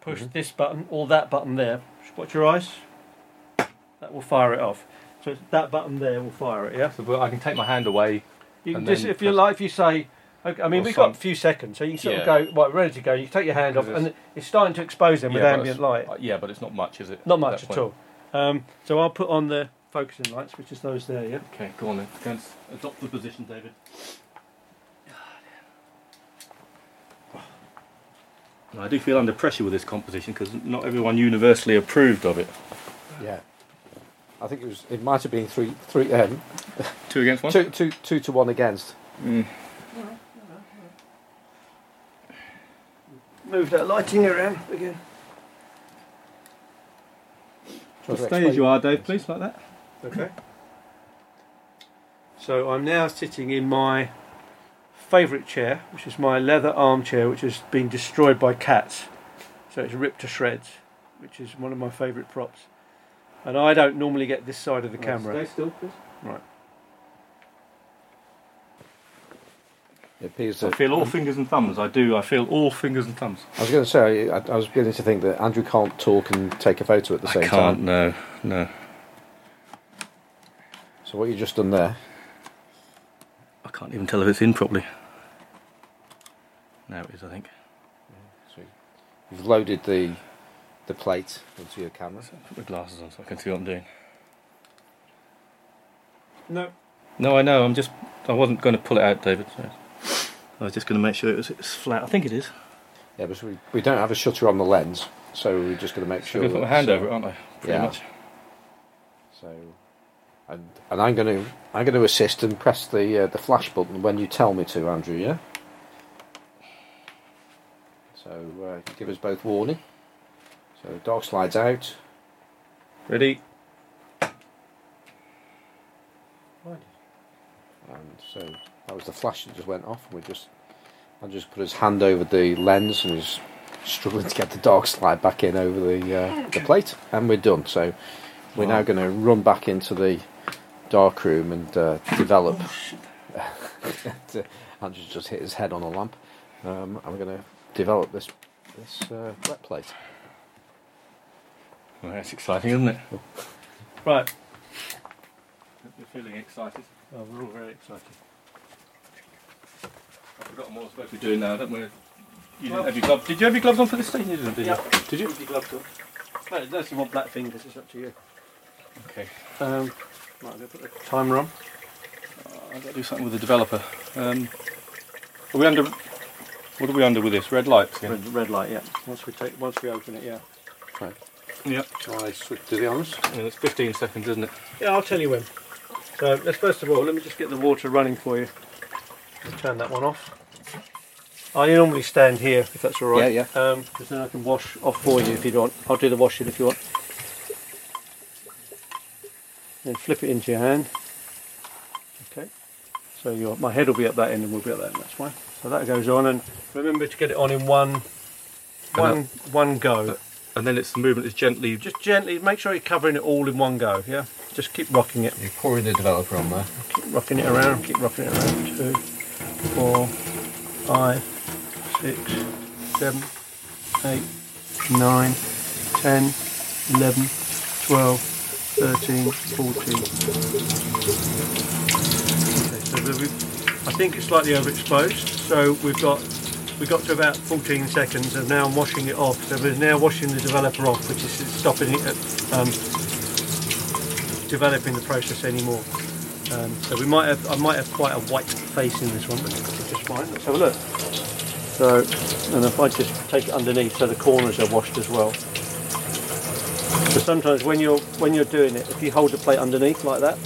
Push Mm-hmm. this button or that button there. Watch your eyes. That will fire it off. So it's that button there will fire it. Yeah. So, but I can take my hand away. You can And just, then if you press- like, if you say, okay, I mean, Or we've got some- a few seconds, so you sort Yeah. of go, right, ready to go. You take your hand off, Because and it's starting to expose them with Yeah, but ambient it's- light. uh, yeah, but it's not much, is it? Not much that at point? all. Um, so I'll put on the focusing lights, which is those there. Yeah. Okay, go on then. Go and s- adopt the position, David. [sighs] I do feel under pressure with this composition because not everyone universally approved of it. Yeah. I think it was. It might have been three, three, um, Two against one. [laughs] two, two, two to one against. Move that lighting around again. Shall I Stay explain? as you are, Dave, please, like that. Okay. So I'm now sitting in my favourite chair, which is my leather armchair, which has been destroyed by cats. So it's ripped to shreds, which is one of my favourite props. And I don't normally get this side of the camera. Stay still, please. It appears I that. feel all fingers and thumbs. I do. I feel all fingers and thumbs. I was going to say. I, I was beginning to think that Andrew can't talk and take a photo at the same I can't. time. No, no. So what you just done there? I can't even tell if it's in properly. Now it is, I think. So you've loaded the the plate onto your camera. Put my glasses on so I can see what I'm doing. No. No, I know. I'm just. I wasn't going to pull it out, David. So I was just going to make sure it was it's flat. I think it is. Yeah, but we, we don't have a shutter on the lens, so we're just going to make I'm sure. going to put my hand uh, over it, aren't I? Pretty yeah. much. So, and and I'm going to I'm going to assist and press the uh, the flash button when you tell me to, Andrew. Yeah. So uh, give us both warning. So dog slides out. Ready? And so that was the flash that just went off. And we just, I just put his hand over the lens and he's struggling to get the dog slide back in over the uh, the plate, and we're done. So we're now going to run back into the dark room and uh, develop. [laughs] Andrew's just hit his head on a lamp, um, and we're going to develop this this uh, wet plate. Well, that's exciting, isn't it? Right. You're feeling excited. Oh, we're all very excited. I've forgotten what I was supposed to be doing now. Don't want to. You didn't have your gloves. Did you have your gloves on for this station? You didn't, did you? Yeah. Did you? With your gloves on. No, unless you want black fingers, it's up to you. Okay. Um, right, I'm going to put the timer on. I've got to do something with the developer. Um, are we under? What are we under with this? Red lights. Yeah. Red, red light, yeah. Once we take, once we open it, yeah. Yep. Shall I switch to the honest? And it's 15 seconds, isn't it? Yeah, I'll tell you when. So let's first of all, let me just get the water running for you. Turn that one off. I normally stand here if that's all right. Yeah, yeah. Um, because then I can wash off for you if you want. I'll do the washing if you want. Then flip it into your hand. Okay. So your my head will be at that end and we'll be at that end. That's fine. So that goes on, and remember to get it on in one, one, one go. And then it's the movement is gently. Just gently make sure you're covering it all in one go. Yeah. Just keep rocking it. You're pouring the developer on there. Keep rocking it around, keep rocking it around. Two, four, five, six, seven, eight, nine, ten, eleven, twelve, thirteen, fourteen. Okay, so I think it's slightly overexposed. So we've got we got to about 14 seconds, and now I'm washing it off. So we're now washing the developer off, which is stopping it um, developing the process anymore. Um, so we might have, I might have quite a white face in this one, but it's just fine. Let's have a look. So, and if I just take it underneath, so the corners are washed as well. So sometimes when you're when you're doing it, if you hold the plate underneath like that,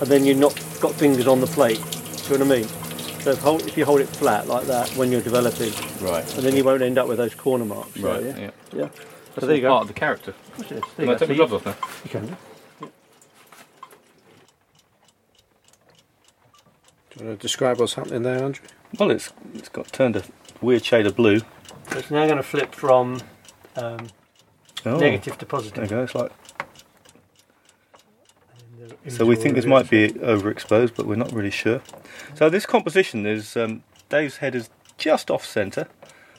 and then you've not got fingers on the plate, do you know what I mean? So if, hold, if you hold it flat like that when you're developing, Right. and then you won't end up with those corner marks. So, Right. yeah. Yeah. yeah. That's there you go. part of the character. Of course it is. There Can you I take my you- gloves off now? You can do. Do you want to describe what's happening there, Andrew? Well, it's it's got turned a weird shade of blue. So it's now going to flip from um, Oh, negative to positive. There positive. you go. It's like So we think this might be overexposed, but we're not really sure. So this composition is um, Dave's head is just off centre,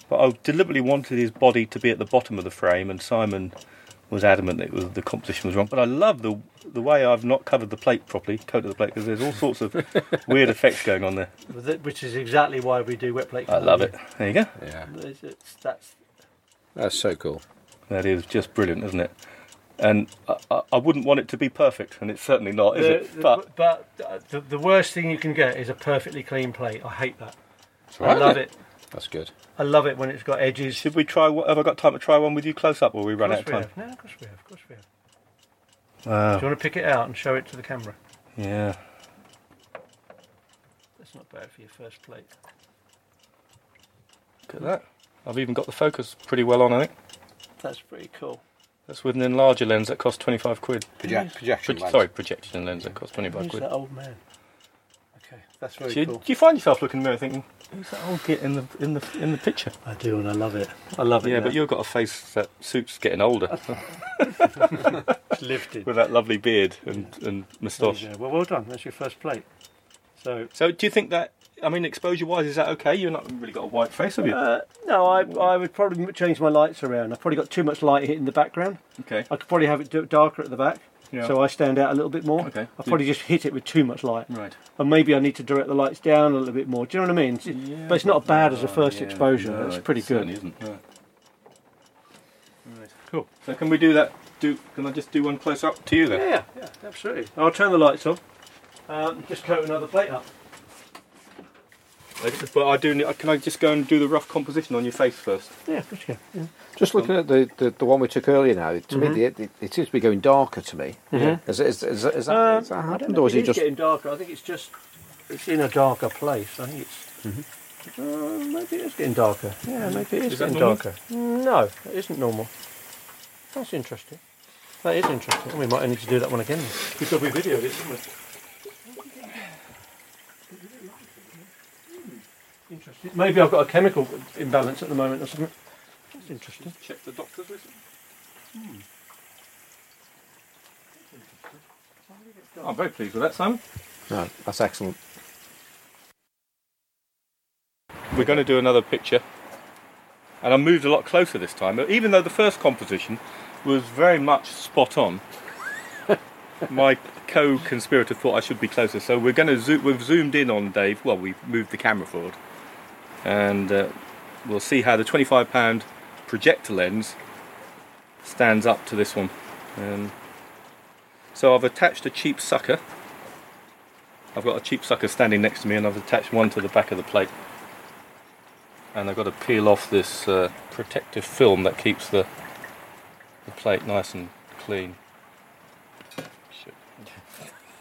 but I deliberately wanted his body to be at the bottom of the frame, and Simon was adamant that it was, the composition was wrong. But I love the the way I've not covered the plate properly, coated the plate, because there's all sorts of [laughs] weird effects going on there. Which is exactly why we do wet plate. I love it. There you go. Yeah. It's, it's, that's That's so cool. That is just brilliant, isn't it? And I, I, I wouldn't want it to be perfect, and it's certainly not, is the, it? the- But but uh, the, the worst thing you can get is a perfectly clean plate. I hate that. I love then. it. That's good. I love it when it's got edges. should we try? Have I got time to try one with you close up, or we run course out we of time? have. No, of course we have. Of course we have. Wow. Do you want to pick it out and show it to the camera? Yeah. That's not bad for your first plate. Look at that. I've even got the focus pretty well on, I think. That's pretty cool. That's with an enlarger lens that costs 25 quid. Project, projection Pro- lens. sorry, projection lens that costs 25 Who's quid. that old man? Okay, that's very Do you, cool. do you find yourself looking in the mirror thinking, who's that old git in the in the in the picture? I do, and I love it. I love it. Yeah, now. but you've got a face that suits getting older [laughs] It's lifted. with that lovely beard and, and moustache. Yeah, well, well done. That's your first plate. So So, do you think that? I mean, exposure-wise, is that okay? You've not really got a white face, have you? Uh, no, I, I would probably change my lights around. I've probably got too much light hitting the background. okay. I could probably have it darker at the back, Yeah. so I stand out a little bit more. Okay. I probably just hit it with too much light, right. and maybe I need to direct the lights down a little bit more. Do you know what I mean? It's- But it's not bad as a first Yeah, exposure. no, it's it pretty certainly good. Isn't. No. Right. Cool. So, can we do that? Do can I just do one close up to you then? Yeah, yeah, absolutely. I'll turn the lights off. Um, just coat another plate up. But I do. Need, can I just go and do the rough composition on your face first? Yeah, of course you can. Yeah. Just looking at the, the, the one we took earlier now, to me, the, it, it seems to be going darker to me. Mhm. Is, is, is, is, that, Um, is that happened, or if is it just. getting darker? I think it's just it's in a darker place. I think it's uh, maybe it is getting darker. Yeah, maybe it is, Is getting darker. No, it isn't normal. That's interesting. That is interesting. We might need to do that one again. Because we videoed it, didn't we? Interesting. Maybe I've got a chemical imbalance at the moment or something. That's interesting. Check the doctor's list. Hmm. I'm very pleased with that, Simon. No, that's excellent. We're going to do another picture, and I moved a lot closer this time. Even though the first composition was very much spot on, [laughs] my co-conspirator thought I should be closer. So we're going to zo- we've zoomed in on Dave. Well, we've moved the camera forward, and uh, we'll see how the 25 pound projector lens stands up to this one. Um, so I've attached a cheap sucker. I've got a cheap sucker standing next to me, and I've attached one to the back of the plate and I've got to peel off this uh, protective film that keeps the the plate nice and clean.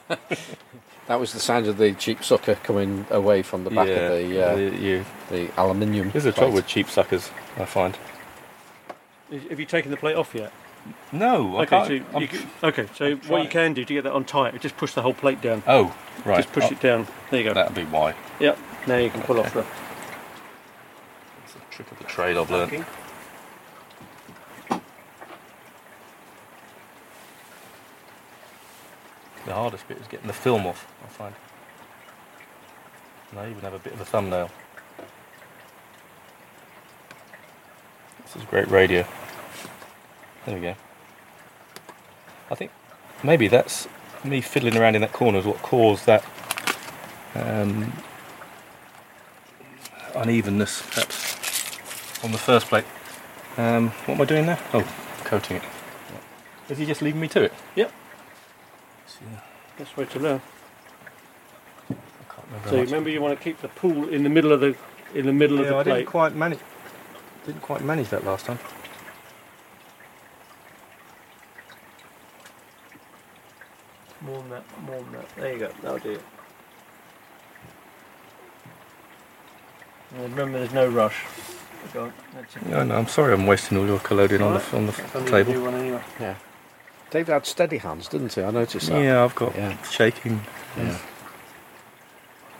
[laughs] Shit. That was the sound of the cheap sucker coming away from the back yeah, of the, uh, you- you- the aluminium. There's a trouble with cheap suckers, I find. Have you taken the plate off yet? No, I Okay, can't. so you, you okay, so I'm what trying. you can do to get that on tight, just push the whole plate down. oh, right. Just push Oh, it down. There you go. That'd be why. Yep. Now you can pull off the. It's a trick of the trade I've learned. The hardest bit is getting the film off, I find. And I even have a bit of a thumbnail. This is great radio. There we go. I think maybe that's me fiddling around in that corner is what caused that um, unevenness, perhaps, on the first plate. Um, what am I doing now? Oh, coating it. Is he just leaving me to it? Yep. See, That's way to learn. I can't remember. So how much- remember, you want to keep the pool in the middle of the in the middle of Yeah, the I plate. didn't quite manage. Didn't quite manage that last time. More than that, more than that. There you go. That'll do it. Now remember, there's no rush. Go on, That's. No, no, I'm sorry, I'm wasting all your collodion on the on the It's only a new table. one anyway. David had steady hands, didn't he? I noticed that. Yeah, I've got Yeah. shaking. Yeah.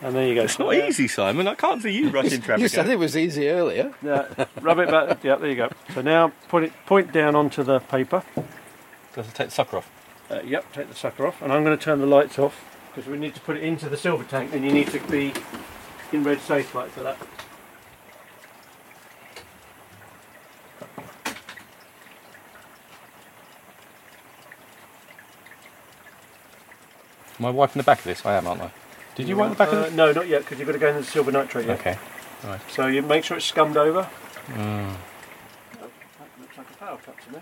And there you go. It's not Yeah. easy, Simon. I can't see you [laughs] rushing traffic. You said it was easy earlier. Yeah, rub it back. Yeah, there you go. So now put it point down onto the paper. Does it take the sucker off? Uh, yep, take the sucker off, and I'm going to turn the lights off because we need to put it into the silver tank, and you need to be in red safe light for that. Am I wiping the back of this? I am, aren't I? Did you wipe the back Uh, of this? No, not yet, because you've got to go into the silver nitrate yet. Okay. So you make sure it's scummed over. Mm. That looks like a power cut to me.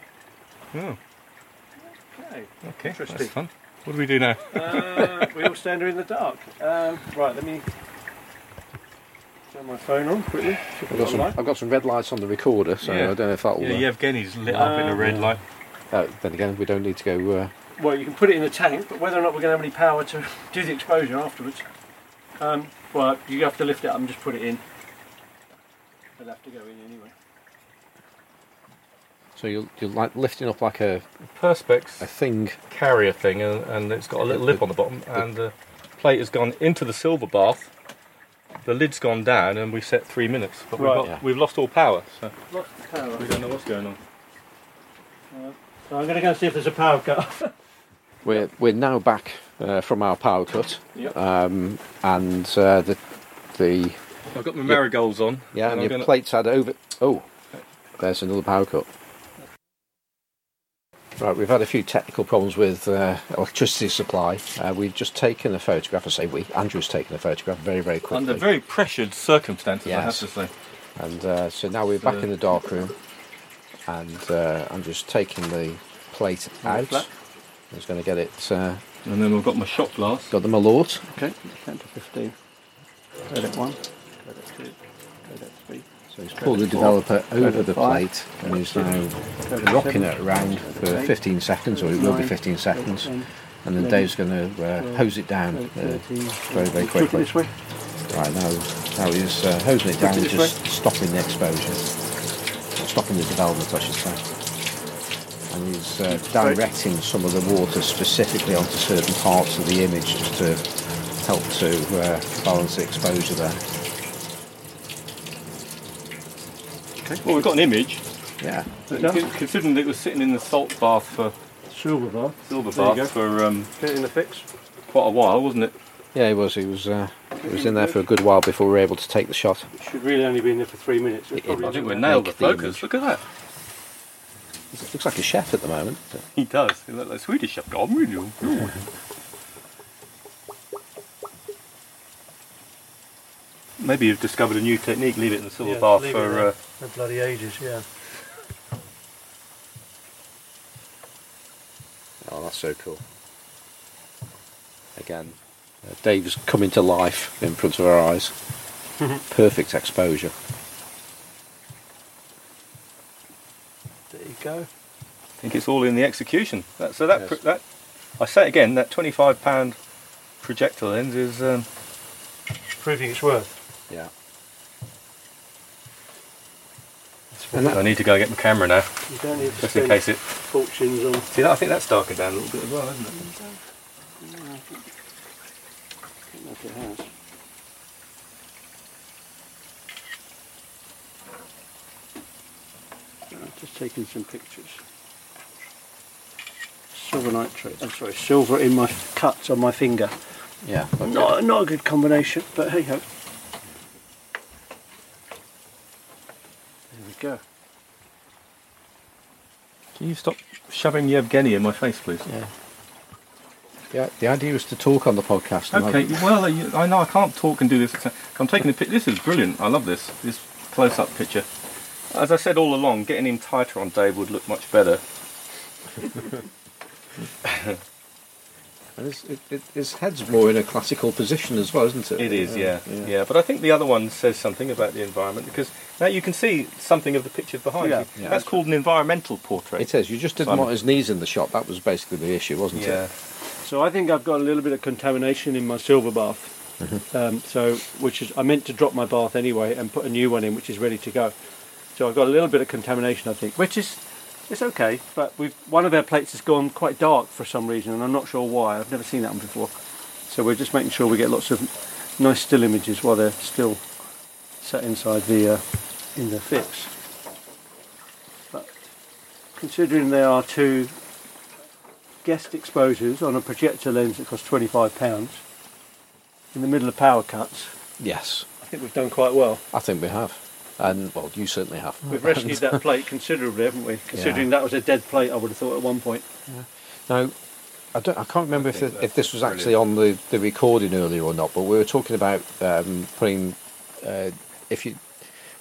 Oh, Okay. okay. Interesting. That's fun. What do we do now? [laughs] Uh, we all stand here in the dark. Um, right, let me turn my phone on quickly. I've got, some, I've got some red lights on the recorder, so Yeah. I don't know if that'll. Yeah, uh, Yevgeni's lit up in a red light. uh, then again, we don't need to go. Uh, Well, you can put it in the tank, but whether or not we're going to have any power to [laughs] do the exposure afterwards, um, well, you have to lift it up and just put it in. They'll have to go in anyway. so you're, you're like lifting up like a, Perspex a thing. carrier thing, and, and it's got a little lip on the bottom, and the plate has gone into the silver bath. The lid's gone down, and we've set three minutes, but we've, got, Yeah. we've lost all power, so Lost the power. we don't know what's going on. So I'm going to go and see if there's a power cut. [laughs] We're we're now back uh, from our power cut, Yep. um, and uh, the the I've got my marigolds on. yeah, and I'm your gonna- plates had over. Oh, there's another power cut. Right, we've had a few technical problems with uh, electricity supply. Uh, we've just taken a photograph. I say we. Andrew's taken a photograph very very quickly. Under very pressured circumstances, I have to say. And uh, so now we're back in the dark room, and uh, I'm just taking the plate out. I was going to get it. Uh, And then we've got my shot glass. got the Malort. okay, 10 to 15. Credit 1, credit 2, credit 3. So he's pulled the developer over the plate and he's now rocking it around for 15 seconds, or it will be 15 seconds. And then Dave's going to uh, hose it down uh, very, very quickly. Right now, now he's uh, hosing it down, This just stopping the exposure, stopping the development, I should say. And he's uh, directing some of the water specifically onto certain parts of the image just to help to uh, balance the exposure there. Okay. Well, we've got an image. Yeah. Yeah. Considering that it was sitting in the salt bath for Silver bar. silver There bath for um, Get in the fix. quite a while, wasn't it? Yeah, he was. He was. Uh, he was in there for a good while before we were able to take the shot. It should really only be in there for three minutes. It's It- I think we nailed the Make the focus. Look at that. Looks like a chef at the moment. He does. He looks like a Swedish chef. Really? Maybe you've discovered a new technique. Leave it in the silver Yeah, bath for. there. Uh, For bloody ages, yeah. Oh, that's so cool. Again, uh, Dave's coming to life in front of our eyes. [laughs] Perfect exposure. There you go. I think it's all in the execution. That, so that Yes. pr- that I say again. That twenty-five pound projector lens is. Um, Proving its worth. Yeah. And I need to go get my camera now, You don't need to just in case it. fortunes on. See that? I think that's darkened down a little bit as well, isn't it? Like it has. Uh, just taking some pictures. Silver nitrate. I'm sorry, silver in my cuts on my finger. Yeah. Not, not a good combination, but hey ho. There we go. Can you stop shoving Yevgeni in my face, please? Yeah. Yeah. The idea was to talk on the podcast. Okay, I- well, you- I know I can't talk and do this. at the same- I'm taking a pic. This is brilliant. I love this. This close-up picture. As I said all along, getting him tighter on Dave would look much better. And his, it, it, his head's more in a classical position as well, isn't it? It is, yeah, yeah, But I think the other one says something about the environment because now you can see something of the pictures behind Yeah. you. Yeah. That's called an environmental portrait. It is. You just didn't Simon. want his knees in the shot. That was basically the issue, wasn't it? yeah. So I think I've got a little bit of contamination in my silver bath. um, so, which is I meant to drop my bath anyway and put a new one in, which is ready to go. So I've got a little bit of contamination, I think, which is it's okay. But we've one of our plates has gone quite dark for some reason, and I'm not sure why. I've never seen that one before. So we're just making sure we get lots of nice still images while they're still set inside the uh, in the fix. But considering they are two guest exposures on a projector lens that costs £25 in the middle of power cuts, Yes, I think we've done quite well. I think we have. And, well, you certainly have. We've rescued that [laughs] plate considerably, haven't we? Considering that was a dead plate, I would have thought at one point. Now, I, don't, I can't remember if, it, if this was actually on the, the recording earlier or not, but we were talking about um, putting uh, if you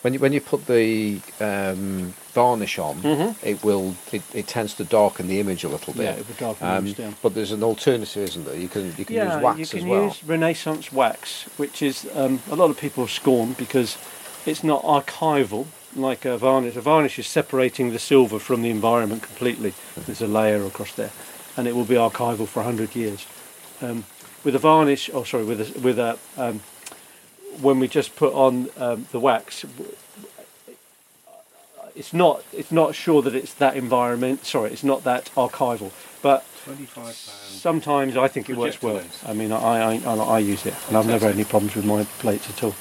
when you when you put the um, varnish on, it will it, it tends to darken the image a little bit. Yeah, it would darken the Um, image down. But there's an alternative, isn't there? You can you can yeah, use wax you can as well. use Renaissance wax, which is um, a lot of people scorn because it's not archival like a varnish. A varnish is separating the silver from the environment completely. There's a layer across there, and it will be archival for hundred years. Um, with a varnish, oh sorry, with a, with a um, when we just put on um, the wax, it's not it's not sure that it's that environment. Sorry, it's not that archival, but Sometimes I think it works well. I mean, I, I, I, I use it, and I've never had any problems with my plates at all.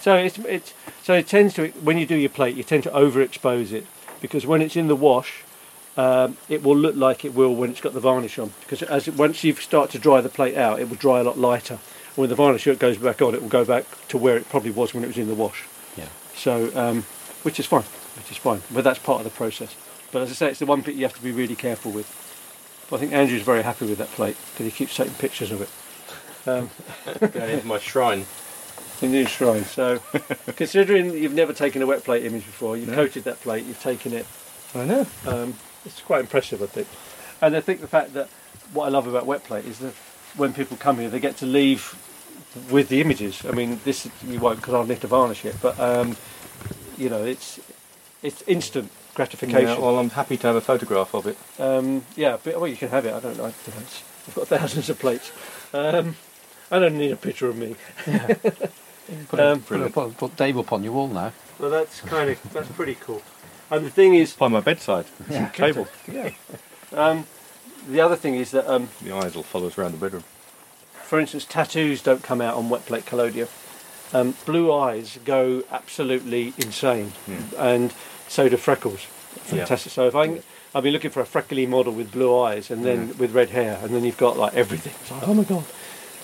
So it's it's so it tends to when you do your plate, you tend to overexpose it because when it's in the wash, um, it will look like it will when it's got the varnish on. Because as it, once you start to dry the plate out, it will dry a lot lighter. When the varnish goes back on, it will go back to where it probably was when it was in the wash. Yeah. So, um, which is fine, which is fine. But that's part of the process. But as I say, it's the one bit you have to be really careful with. But I think Andrew's very happy with that plate because he keeps taking pictures of it. Um, [laughs] Going into my shrine. In his shrine. So, [laughs] considering you've never taken a wet plate image before, you've No. coated that plate, you've taken it. I know. Um, it's quite impressive, I think. And I think the fact that what I love about wet plate is that when people come here, they get to leave with the images. I mean, this you won't because I'll need to varnish it, but um, you know, it's it's instant gratification. Yeah, well, I'm happy to have a photograph of it. Um, yeah, but, well, you can have it. I don't know. I've got thousands of plates. Um, I don't need a picture of me. [laughs] Um, Put, put, put Dave up on your wall now. well, that's kind of that's pretty cool. And the thing is, By my bedside. [laughs] Yeah. Table. Yeah. um, the other thing is that, um, The eyes will follow us around the bedroom. for instance, tattoos don't come out on wet plate collodion. Um, blue eyes go absolutely insane, and so do freckles. Fantastic. So if I, can- I've been looking for a freckly model with blue eyes and then with red hair, and then you've got like everything. It's like, oh my god.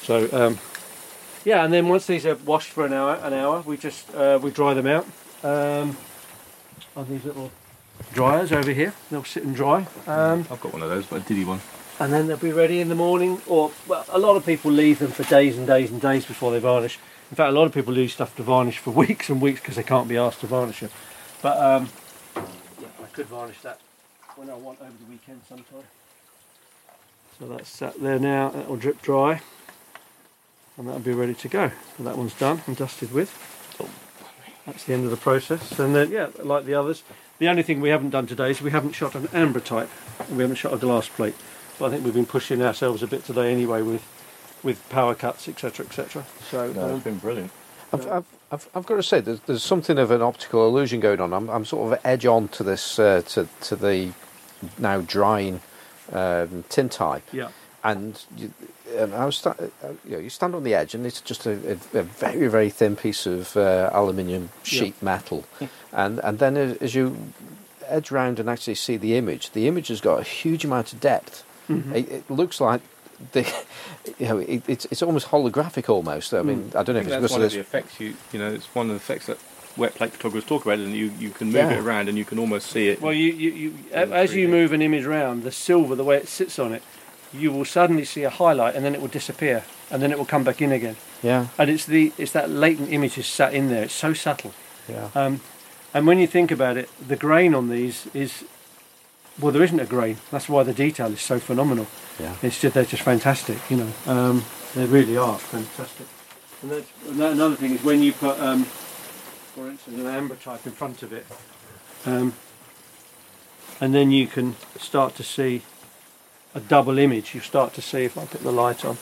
So um, yeah, and then once these are washed for an hour, an hour, we just uh, we dry them out um, on these little dryers over here. They'll sit and dry. Um, I've got one of those, but a diddy one. and then they'll be ready in the morning. Or well, a lot of people leave them for days and days and days before they varnish. In fact, a lot of people leave stuff to varnish for [laughs] weeks and weeks because they can't be asked to varnish them. But um, yeah, I could varnish that when I want over the weekend sometime. So that's sat there now. That will drip dry, and that'll be ready to go. So that one's done and dusted with. That's the end of the process. And then yeah, like the others, the only thing we haven't done today is we haven't shot an ambrotype. and We haven't shot a glass plate. But I think we've been pushing ourselves a bit today anyway with with power cuts, etc., etc. So No, um, it's been brilliant. I've, I've, I've, I've got to say, there's, there's something of an optical illusion going on. I'm, I'm sort of edge on to this, uh, to, to the now drying um, tin type. yeah, And you, um, I was sta- uh, you, know, you stand on the edge, and it's just a, a, a very, very thin piece of uh, aluminium sheet metal. [laughs] and, and then as, as you edge round and actually see the image, the image has got a huge amount of depth. It, it looks like the, [laughs] you know, it, it's it's almost holographic almost. I mean, I don't know I if it's that's because one of of the effects you you know it's one of the effects that wet plate photographers talk about, and you, you can move Yeah. it around and you can almost see it. Well, you, you, you as you 3D. move an image around, the silver, the way it sits on it, you will suddenly see a highlight, and then it will disappear, and then it will come back in again. Yeah, And it's the it's that latent image is sat in there. It's so subtle. yeah. Um, and when you think about it, the grain on these is well, there isn't a grain. That's why the detail is so phenomenal. Yeah. It's just they're just fantastic. You know, um, they really are fantastic. And that's and that- another thing is when you put, um, for instance, an ambrotype in front of it, um, and then you can start to see a double image. You start to see if I put the light on.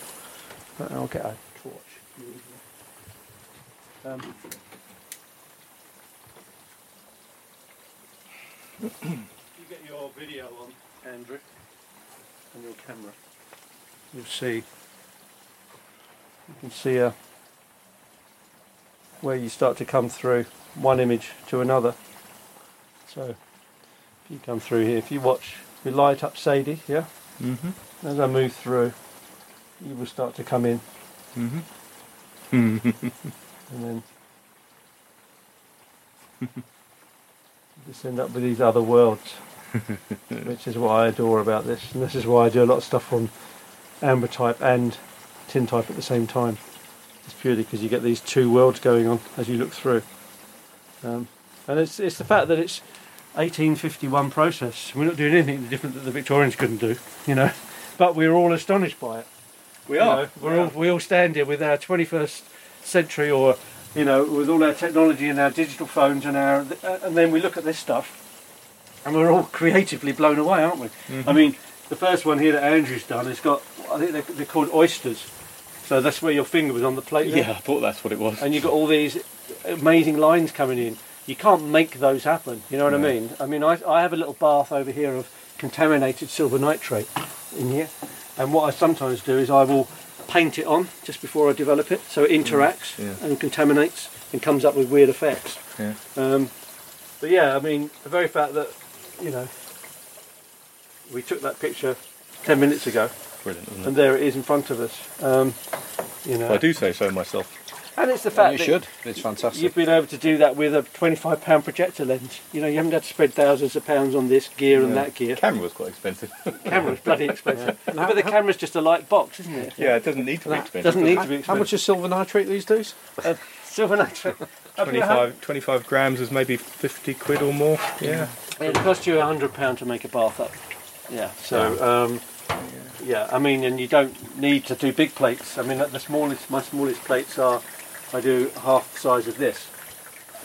I'll get a torch. Um, you get your video on, Andrew, on your camera. You'll see. You can see uh, where you start to come through one image to another. So, if you come through here, if you watch, we light up Sadie, yeah. Mm-hmm. As I move through, you will start to come in, Mm-hmm. [laughs] and then just end up with these other worlds, [laughs] which is what I adore about this. And this is why I do a lot of stuff on ambrotype and tin type at the same time. It's purely because you get these two worlds going on as you look through. Um, and it's, it's the fact that it's 1851 process. We're not doing anything different that the Victorians couldn't do, you know. But we're all astonished by it. We You are. know, we're all, we all stand here with our 21st century, or you know, with all our technology and our digital phones and our, and then we look at this stuff, and we're all [laughs] creatively blown away, aren't we? Mm-hmm. I mean, the first one here that Andrew's done has got, I think they're, they're called oysters. So that's where your finger was on the plate. there. Yeah, I thought that's what it was. And you've got all these amazing lines coming in. You can't make those happen. You know what I mean? I mean, I, I have a little bath over here of contaminated silver nitrate in here, and what I sometimes do is I will paint it on just before I develop it, so it interacts yeah. and contaminates and comes up with weird effects. Yeah. Um, but yeah, I mean, the very fact that you know we took that picture ten minutes ago, Brilliant, isn't it? and there it is in front of us. Um, you know, I do say so myself. And it's the fact you that should. It's fantastic. You've been able to do that with a twenty-five pound projector lens. You know, you haven't had to spend thousands of pounds on this gear and that gear. The camera was quite expensive. [laughs] Camera's bloody expensive, but the camera's just a light box, isn't it? yeah, it doesn't need to be expensive. doesn't need how, to be how much is silver nitrate these days? uh, silver nitrate? [laughs] 25, 25 grams is maybe 50 quid or more. Yeah. It cost you a hundred pound to make a bath up. Yeah. So um, yeah, I mean, and you don't need to do big plates. I mean, the smallest, my smallest plates are, I do half the size of this.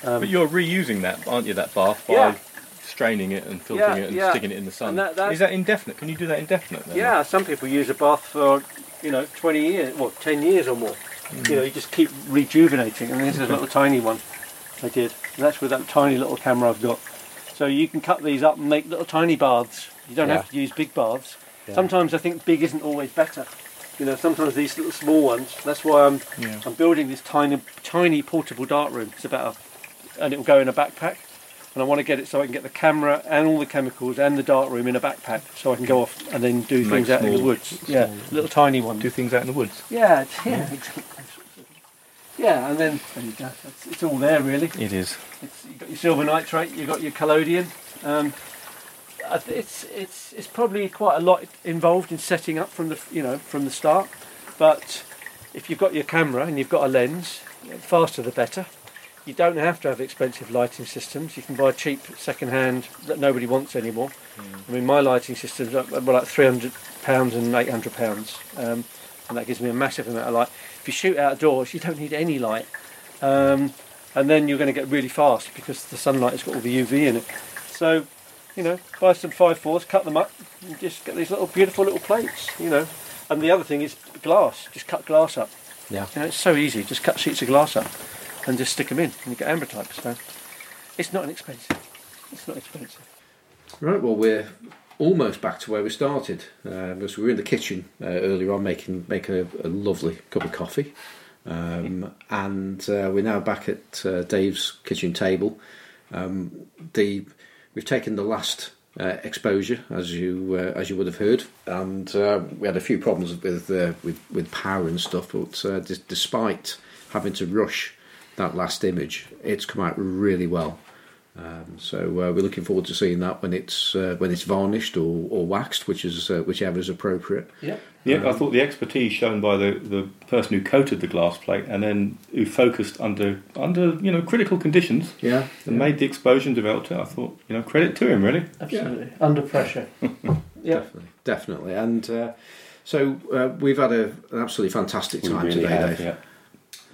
Um, But you're reusing that, aren't you, that bath, by Yeah. straining it and filtering Yeah, it and yeah. sticking it in the sun? And that- that- Is that indefinite? Can you do that indefinite then? Yeah, some people use a bath for, you know, 20 years, what, 10 years or more. You know, you just keep rejuvenating. And this is a little tiny one I did. And that's with that tiny little camera I've got. So you can cut these up and make little tiny baths. You don't Yeah. have to use big baths. Yeah. Sometimes I think big isn't always better. You know, sometimes these little small ones. That's why I'm Yeah. I'm building this tiny tiny portable dark room. It's about a, and it will go in a backpack. And I want to get it so I can get the camera and all the chemicals and the dark room in a backpack, so I can go off and then do Make things out in the small- woods. Yeah, little tiny ones. Do things out in the woods. Yeah, yeah, exactly. Yeah, and then there you go. It's, it's all there really. It is. It's, you've got your silver nitrate, you've got your collodion. Um, it's it's it's probably quite a lot involved in setting up from the you know from the start, but if you've got your camera and you've got a lens, the faster the better. You don't have to have expensive lighting systems. You can buy cheap second-hand that nobody wants anymore. I mean, my lighting systems are are like three hundred pounds and eight hundred pounds, um, and that gives me a massive amount of light. If you shoot outdoors, you don't need any light, um, and then you're going to get really fast because the sunlight has got all the UV in it. So, you know, buy some five fours, cut them up, and just get these little beautiful little plates. You know, and the other thing is glass. Just cut glass up. Yeah. You know, it's so easy. Just cut sheets of glass up and just stick them in, and you get ambrotype. So, it's not inexpensive. It's not expensive. Right, well, we're almost back to where we started uh, because we were in the kitchen uh, earlier on making making a, a lovely cup of coffee, um, and uh, we're now back at uh, Dave's kitchen table. Um, the we've taken the last uh, exposure, as you uh, as you would have heard, and uh, we had a few problems with uh, with with power and stuff. But uh, dis- despite having to rush that last image, it's come out really well. Um, so uh, we're looking forward to seeing that when it's uh, when it's varnished or, or waxed, which is uh, whichever is appropriate. Yeah. Yeah, I thought the expertise shown by the, the person who coated the glass plate and then who focused under under you know critical conditions Yeah, and made the explosion developed it. I thought you know credit to him really. [laughs] Absolutely. Under pressure. [laughs] yeah. definitely, definitely. And uh, so uh, we've had a, an absolutely fantastic time really today, have, Dave. yeah.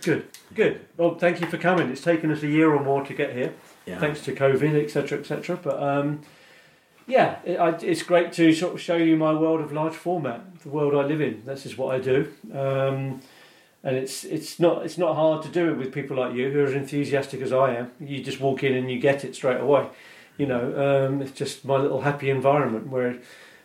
Good. Good. Well, thank you for coming. It's taken us a year or more to get here. Yeah. thanks to COVID, etc., etc. But um, yeah, it, I, it's great to sort of show you my world of large format, the world I live in. This is what I do, um, and it's it's not it's not hard to do it with people like you who are as enthusiastic as I am. You just walk in and you get it straight away. You know, um, it's just my little happy environment where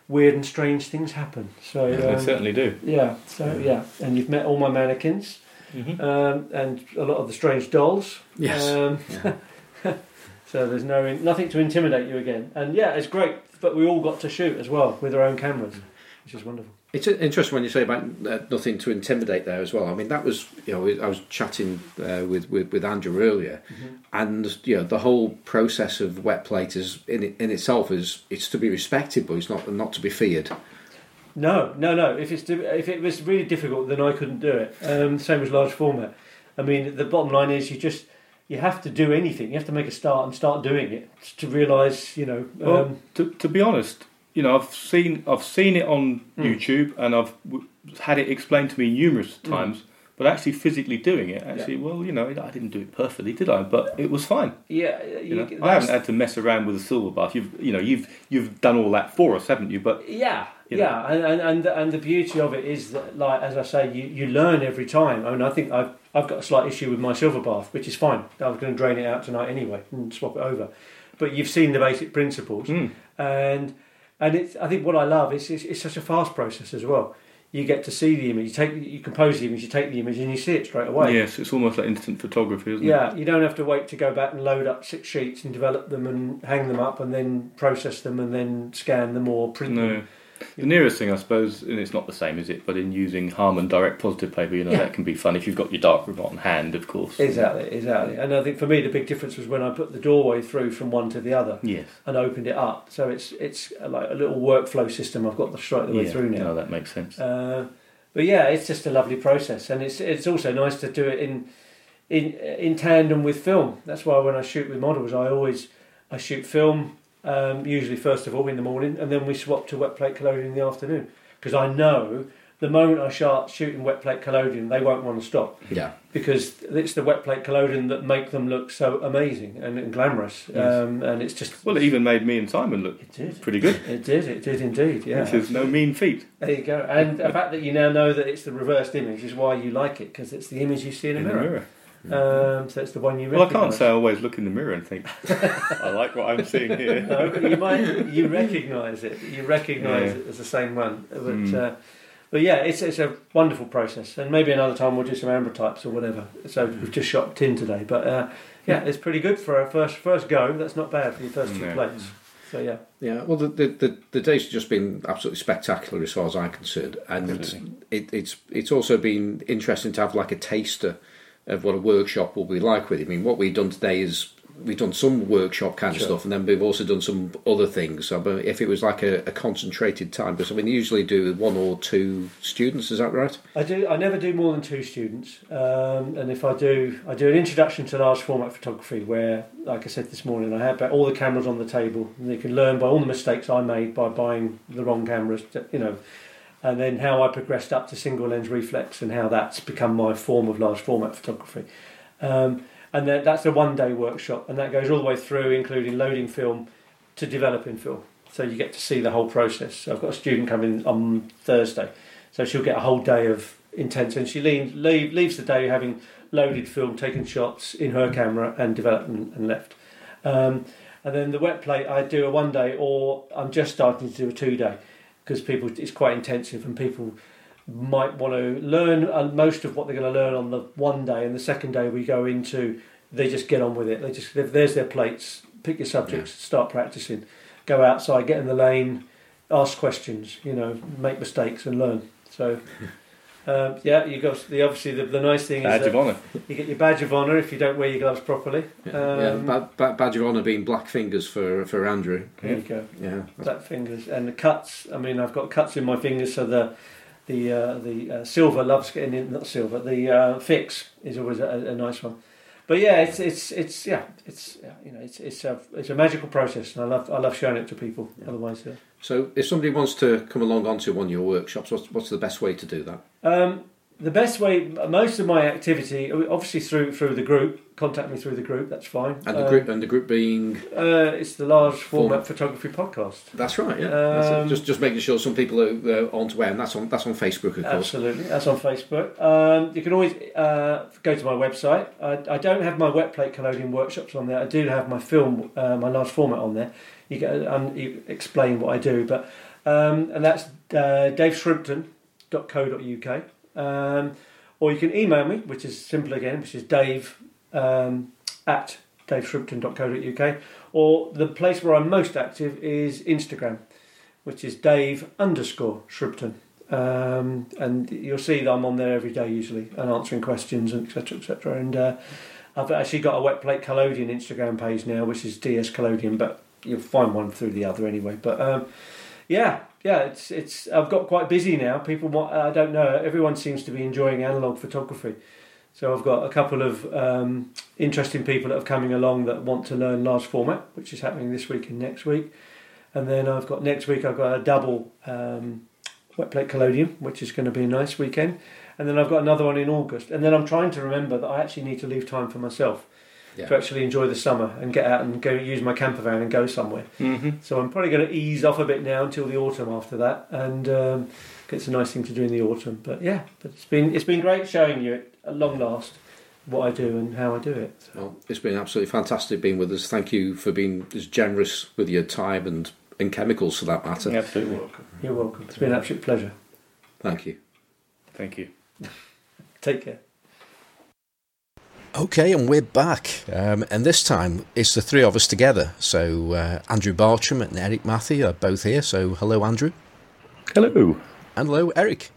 weird and strange things happen. So They um, certainly do. yeah, so yeah, and you've met all my mannequins hmm um, and a lot of the strange dolls. Yes. Um, [laughs] so there's no nothing to intimidate you again, and yeah, it's great. But we all got to shoot as well with our own cameras, which is wonderful. It's interesting when you say about uh, nothing to intimidate there as well. I mean, that was you know I was chatting uh, with, with with Andrew earlier, and you know the whole process of wet plate is in in itself is it's to be respected, but it's not not to be feared. No, no, no. If it's if it was really difficult, then I couldn't do it. Um, same as large format. I mean, the bottom line is you just you have to do anything. You have to make a start and start doing it to realise, you know. Um, Well, to, to be honest, you know, I've seen I've seen it on Mm. YouTube and I've w- had it explained to me numerous Mm. times. But actually, physically doing it, actually, well, you know, I didn't do it perfectly, did I? But it was fine. yeah, You you, know? I haven't had to mess around with a silver bath. You've, you know, you've you've done all that for us, haven't you? But Yeah, You yeah, and, and and and the beauty of it is that, like as I say, you, you learn every time. I mean, I think I've I've got a slight issue with my silver bath, which is fine. I was going to drain it out tonight anyway and swap it over. But you've seen the basic principles, mm, and and it's I think what I love is it's, it's such a fast process as well. You get to see the image, you take you compose the image, you take the image, and you see it straight away. yes, it's almost like instant photography, isn't it? Yeah, you don't have to wait to go back and load up six sheets and develop them and hang them up and then process them and then scan them or print them. The nearest thing, I suppose, and it's not the same, is it? But in using Harman direct positive paper, you know, Yeah. that can be fun if you've got your dark ribbon on hand, of course. Exactly, exactly. And I think for me the big difference was when I put the doorway through from one to the other Yes. and opened it up. So it's it's like a little workflow system I've got the straight the way yeah. through now. No, that makes sense. Uh, but yeah, it's just a lovely process, and it's it's also nice to do it in in in tandem with film. That's why when I shoot with models, I always I shoot film um, usually first of all in the morning, and then we swap to wet plate collodion in the afternoon because I know the moment I start shooting wet plate collodion, they won't want to stop Yeah, because it's the wet plate collodion that make them look so amazing and, and glamorous, Yes. um, and it's just Well, it even made me and Simon look it did. pretty good, It did, it did indeed, yeah. which is no mean feat. There you go. And the fact that you now know that it's the reversed image is why you like it, because it's the image you see in a in the mirror. mirror. Um, so it's the one you Well, I can't say I always look in the mirror and think, I like what I'm seeing here. [laughs] No, but you might you recognise it. You recognise Yeah. it as the same one. But Mm. uh, but yeah, it's it's a wonderful process. And maybe another time we'll do some ambrotypes or whatever. So we've just shot tin today, but uh, yeah, it's pretty good for a first first go. That's not bad for your first two No. plates. So yeah, yeah. Well, the the, the, the days have just been absolutely spectacular as far as I'm concerned, and it, it's it's also been interesting to have like a taster of what a workshop will be like with it. I mean, what we've done today is we've done some workshop kind of stuff, and then we've also done some other things. So, but if it was like a, a concentrated time, because I mean, you usually do with one or two students, is that right? I do. I never do more than two students, um, and if I do, I do an introduction to large format photography, where, like I said this morning, I have about all the cameras on the table, and they can learn by all the mistakes I made by buying the wrong cameras, you know, and then how I progressed up to single lens reflex and how that's become my form of large format photography. Um, and then that's a one day workshop, and that goes all the way through, including loading film to developing film. So you get to see the whole process. So I've got a student coming on Thursday, so she'll get a whole day of intense, and she leave, leave, leaves the day having loaded film, taken shots in her camera, and developed and, and left. Um, and then the wet plate, I do a one day, or I'm just starting to do a two day because people it's quite intensive, and people might want to learn uh, most of what they're going to learn on the one day, and the second day we go into they just get on with it. They just there's their plates, pick your subjects, start practicing, go outside, get in the lane, ask questions, you know, make mistakes and learn. So [laughs] Um, yeah, you got the obviously the, the nice thing is Badge that of honour. you get your badge of honour if you don't wear your gloves properly. yeah, Um, ba- ba- badge of honour being black fingers for for Andrew. There you go. Yeah, Black fingers and the cuts. I mean, I've got cuts in my fingers, so the the uh, the uh, silver loves getting in. Not silver. The uh, fix is always a, a nice one. But yeah, it's it's it's yeah, it's you know it's it's a it's a magical process, and I love I love showing it to people. Otherwise, uh, So, if somebody wants to come along onto one of your workshops, what's, what's the best way to do that? Um, the best way, most of my activity, obviously through through the group. Contact me through the group. That's fine. And the Um, group, and the group being Uh, it's the large format Format. photography podcast. that's right. Yeah, That's. Um, just just making sure some people are uh, onto where, and that's on that's on Facebook, of course. Absolutely, that's on Facebook. Um, you can always uh, go to my website. I, I don't have my wet plate collodion workshops on there. I do have my film, uh, my large format on there. You get um, you explain what I do, but um, and that's uh, daveshrimpton.co.uk. Um, or you can email me, which is simple again, which is Dave um, at daveshrimpton.co.uk. Or the place where I'm most active is Instagram, which is Dave underscore Shrimpton. Um, and you'll see that I'm on there every day usually and answering questions and etc etc. And uh, I've actually got a wet plate collodion Instagram page now, which is DS collodion, but you'll find one through the other anyway. But um, yeah, yeah, it's it's I've got quite busy now. People want I don't know. Everyone seems to be enjoying analog photography. So I've got a couple of um, interesting people that are coming along that want to learn large format, which is happening this week and next week. And then I've got next week I've got a double um, wet plate collodion, which is going to be a nice weekend. And then I've got another one in August. And then I'm trying to remember that I actually need to leave time for myself Yeah. to actually enjoy the summer and get out and go use my camper van and go somewhere. Mm-hmm. So I'm probably going to ease off a bit now until the autumn after that, and um, it's a nice thing to do in the autumn. But yeah, but it's been it's been great showing you at long last what I do and how I do it. So, Well, it's been absolutely fantastic being with us. Thank you for being as generous with your time and, and chemicals for that matter. Absolutely. you're welcome. It's been an absolute pleasure. Thank you. Thank you. [laughs] Take care. Okay, and we're back. Um, and this time it's the three of us together. So uh, Andrew Bartram and Erik Matthew are both here. So hello, Andrew. Hello. And hello, Erik.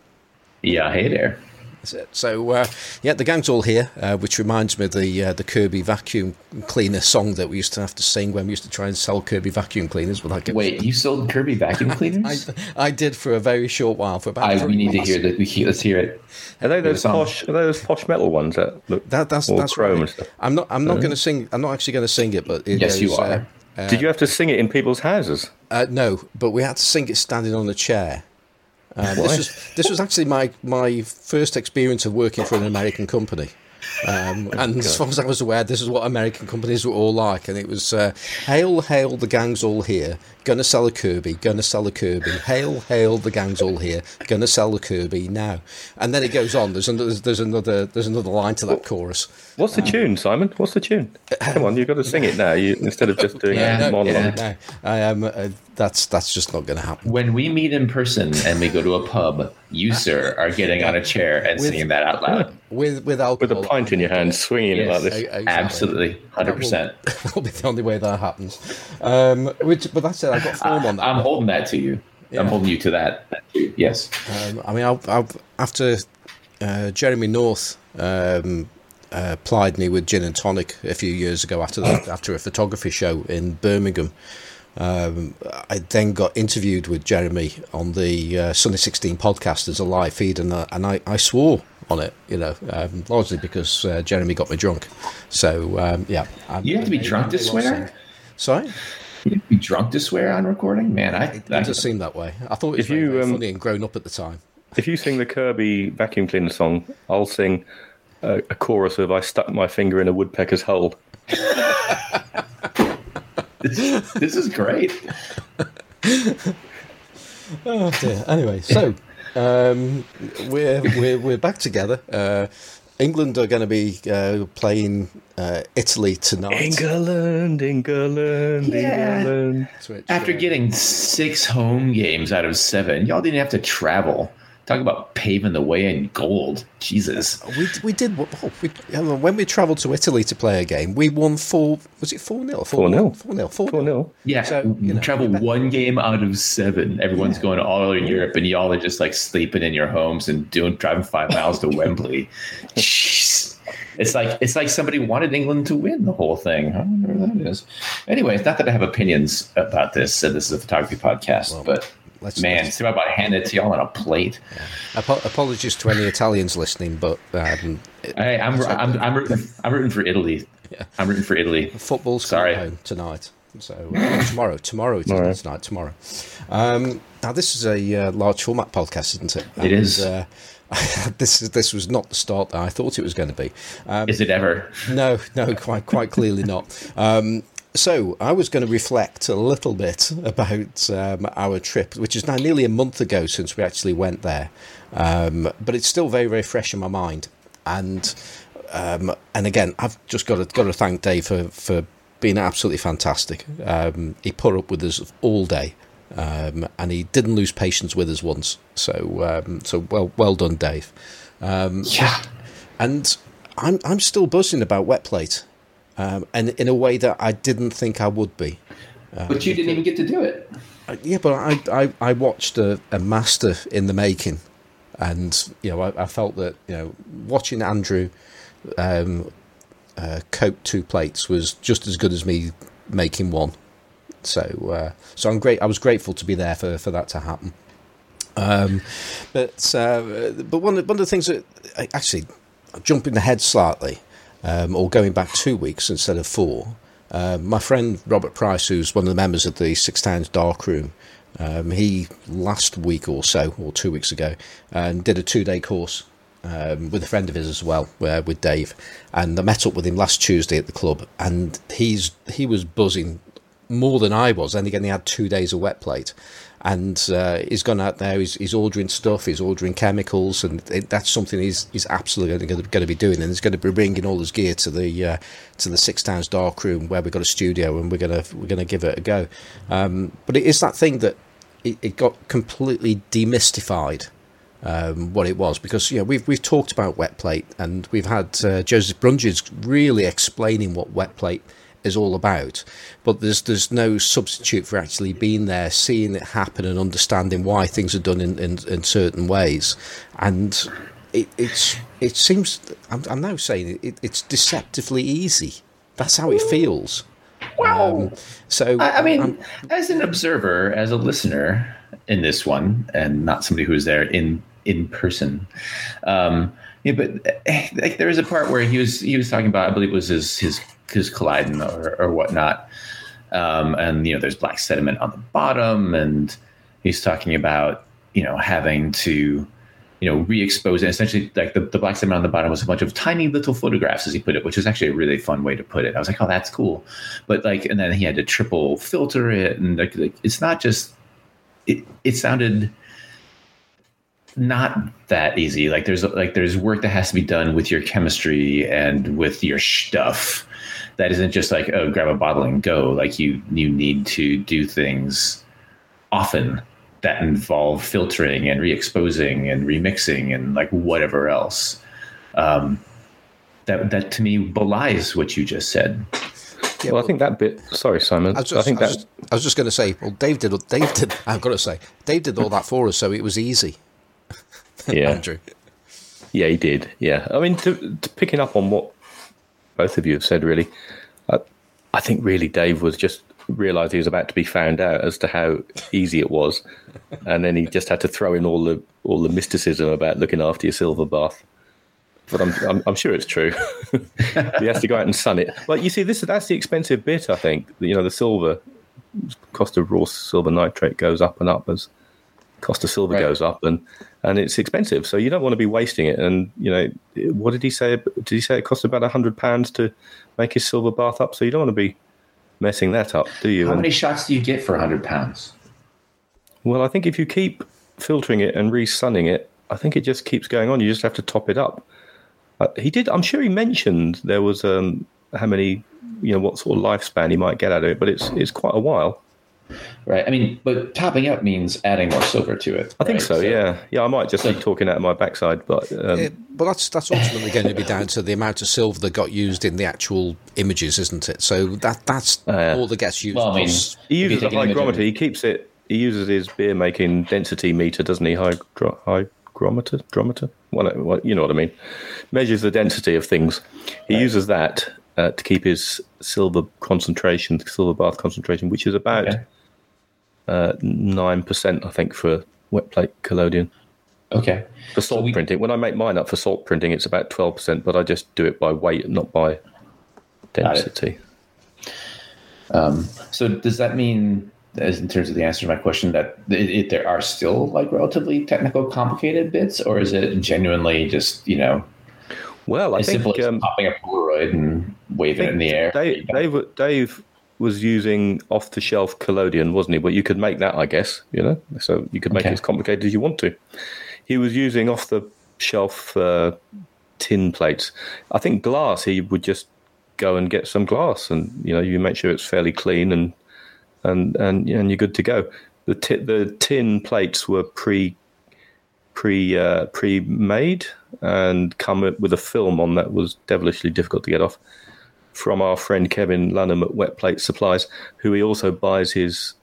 Yeah, hey there. That's it. So uh, yeah, the gang's all here, uh, which reminds me of the uh, the Kirby vacuum cleaner song that we used to have to sing when we used to try and sell Kirby vacuum cleaners. Without getting Wait, you sold Kirby vacuum [laughs] cleaners? I did for a very short while for about. I, we need to hear that. We hear, let's hear it. Are they those posh? Are they those posh metal ones that look That, that's all that's chrome right. I'm not. I'm not going to sing. I'm not actually going to sing it, but it Yes, you are. uh, Did you have to sing it in people's houses? Uh, no, but we had to sing it standing on a chair. Um, [laughs] this was this was actually my my first experience of working for an American company. Um, [laughs] and as far as I was aware, this is what American companies were all like. And it was uh, hail, hail, the gang's all here. Gonna sell a Kirby, gonna sell a Kirby. Hail, hail, the gang's all here. Gonna sell a Kirby now. And then it goes on. There's another, there's another, there's another line to that chorus. What's the tune, Simon? What's the tune? Come on, you've got to sing it now. You instead of just doing Yeah, a monologue. yeah. No, I am. Uh, that's that's just not going to happen. When we meet in person and we go to a pub, you, [laughs] sir, are getting on a chair and With- singing that out loud. [laughs] With with alcohol, With a pint in your hand, swinging it like this. Exactly. Absolutely, hundred percent. [laughs] That'll be the only way that happens. Um, which, but that's it. I got form on that. I'm holding that to you. Yeah. I'm holding you to that. Yes. Um, I mean, I'll, I'll, after uh, Jeremy North um, uh, plied me with gin and tonic a few years ago after the, [coughs] after a photography show in Birmingham. Um, I then got interviewed with Jeremy on the uh, Sunday 16 podcast as a live feed, and, uh, and I, I swore on it, you know, um, largely because uh, Jeremy got me drunk. So, um, yeah. I'm- You have to be I- drunk to I- swear? Sorry? You have be drunk to swear on recording, man. I, It, I it does seem that way. I thought it was If very, you, very um, funny and grown up at the time. If you sing the Kirby vacuum cleaner song, I'll sing a, a chorus of "I stuck my finger in a woodpecker's hole." this, [laughs] this is great. Oh dear. Anyway, so um, we're we're we're back together. Uh, England are going to be uh, playing uh, Italy tonight. England, England, Yeah. England. Which, After uh, getting six home games out of seven, y'all didn't have to travel Talk about paving the way in gold. Jesus. We we did oh, we, when we travelled to Italy to play a game. We won four. Was it four 0 Four nil. Four 0 Four nil. Yeah, So, you know, travel one game out of seven. Everyone's Yeah. going all over Europe, and y'all are just like sleeping in your homes and doing driving five miles to Wembley. [laughs] Jeez. It's like it's like somebody wanted England to win the whole thing. I wonder what that is. Anyway, it's not that I have opinions about this. And this is a photography podcast, but let's- man, let's- it's about handing it to y'all on a plate. Apo- apologies to any Italians listening, but um, Hey, I'm, I'm, I'm, rooting, I'm rooting for Italy. I'm rooting for Italy. football's Sorry. coming home tonight. So uh, tomorrow, tomorrow Tomorrow. tonight. Tomorrow. Um, now this is a uh, large format podcast, isn't it? It is. Uh, [laughs] this is this was not the start that I thought it was going to be. Um, Is it ever? no, no, quite quite clearly not. Um, so I was going to reflect a little bit about um, our trip, which is now nearly a month ago since we actually went there, um, but it's still very very fresh in my mind. And um, and again, I've just got to got to thank Dave for for being absolutely fantastic. Um, he put up with us all day. Um, and he didn't lose patience with us once, so um, so well well done, Dave. Um, Yeah. and I'm I'm still buzzing about wet plate, um, and in a way that I didn't think I would be. But you didn't even get to do it. Uh, Yeah, but I I, I watched a, a master in the making, and you know I, I felt that you know watching Andrew um, uh, coat two plates was just as good as me making one. So uh, so I'm great. I was grateful to be there for, for that to happen. Um, but uh, but one of, one of the things that actually jumping ahead slightly, um, or going back two weeks instead of four. Uh, my friend Robert Price, who's one of the members of the Six Towns Dark Room, um, he last week or so, or two weeks ago, um, did a two-day course um, with a friend of his as well, uh, with Dave, and I met up with him last Tuesday at the club, and he's he was buzzing more than I was. And again, he had two days of wet plate, and uh, he's gone out there. He's, he's ordering stuff. He's ordering chemicals, and it, that's something he's he's absolutely going to, be doing. And he's going to be bringing all his gear to the uh, to the Six Towns Dark Room where we've got a studio, and we're gonna we're gonna give it a go. Um, but it is that thing that it, it got completely demystified um, what it was because you know we've we've talked about wet plate and we've had uh, Joseph Brunjes really explaining what wet plate is all about, but there's there's no substitute for actually being there, seeing it happen, and understanding why things are done in, in, in certain ways, and it, it's it seems I'm, I'm now saying it, it's deceptively easy. That's how it feels. Wow. So I, I mean, I'm- as an observer, as a listener in this one, and not somebody who was there in in person, um, yeah, but eh, like, there was a part where he was he was talking about, I believe it was his his his colliding or, or whatnot, um, and you know, there's black sediment on the bottom, and he's talking about you know having to you know, re-expose it. Essentially, like the, the black sediment on the bottom was a bunch of tiny little photographs, as he put it, which was actually a really fun way to put it. I was like, oh, that's cool. But like, and then he had to triple filter it, and like, like it's not just. It it sounded not that easy. Like there's like there's work that has to be done with your chemistry and with your stuff. That isn't just like oh, grab a bottle and go. Like you you need to do things often that involve filtering and re-exposing and remixing and like whatever else. Um, that that to me belies what you just said. yeah, well, I think that bit. Sorry, Simon. I, was I, just, think I, was that. just, I was just going to say, well, Dave did. Dave did. [laughs] I've got to say, Dave did all that for us, so it was easy. Yeah, [laughs] Andrew. yeah, he did. Yeah, I mean, to, to picking up on what both of you have said, really, I, I think really Dave was just realised he was about to be found out as to how easy it was, and then he just had to throw in all the all the mysticism about looking after your silver bath. But I'm I'm, I'm sure it's true. [laughs] he has to go out and sun it. Well, you see, this that's the expensive bit. I think you know the silver cost of raw silver nitrate goes up and up as cost of silver Right. goes up and and it's expensive so you don't want to be wasting it. And you know what did he say? Did he say it cost about a hundred pounds to make his silver bath up? So you don't want to be messing that up do you? How And- many shots do you get for a hundred pounds? well i think if you keep filtering it and re-sunning it i think it just keeps going on. You just have to top it up. Uh, he did i'm sure he mentioned there was um how many you know what sort of lifespan he might get out of it but it's it's quite a while Right. I mean, but topping up means adding more silver to it. I think right? so, Yeah, yeah. I might just be talking out of my backside, but um, Yeah, but that's that's ultimately going to be down to the amount of silver that got used in the actual images, isn't it? So that that's Oh, yeah. all that gets used. Well, I mean, he uses a take an image of- hygrometer. He keeps it. He uses his beer making density meter, doesn't he? Hygro, hygrometer, drometer. Well, well, you know what I mean. Measures the density of things. He uses that uh, to keep his silver concentration, silver bath concentration, which is about Okay. Nine percent, I think, for wet plate collodion. Okay. For salt we- printing, when I make mine up for salt printing, it's about twelve percent, but I just do it by weight, not by density. So does that mean, as in terms of the answer to my question, that it, it, there are still like relatively technical, complicated bits, or is it genuinely just you know Well, I as think simple as um, popping a Polaroid and waving it in the air? Dave, Dave, Dave was using off the shelf collodion, wasn't he? But you could make that, I guess, you know, so you could make Okay. it as complicated as you want to. He was using off the shelf uh, tin plates. I think glass, he would just go and get some glass and, you know, you make sure it's fairly clean and, and, and, and you're good to go. The, ti- the tin plates were pre pre uh, pre made and come with a film on that was devilishly difficult to get off from our friend Kevin Lunham at Wet Plate Supplies, who he also buys his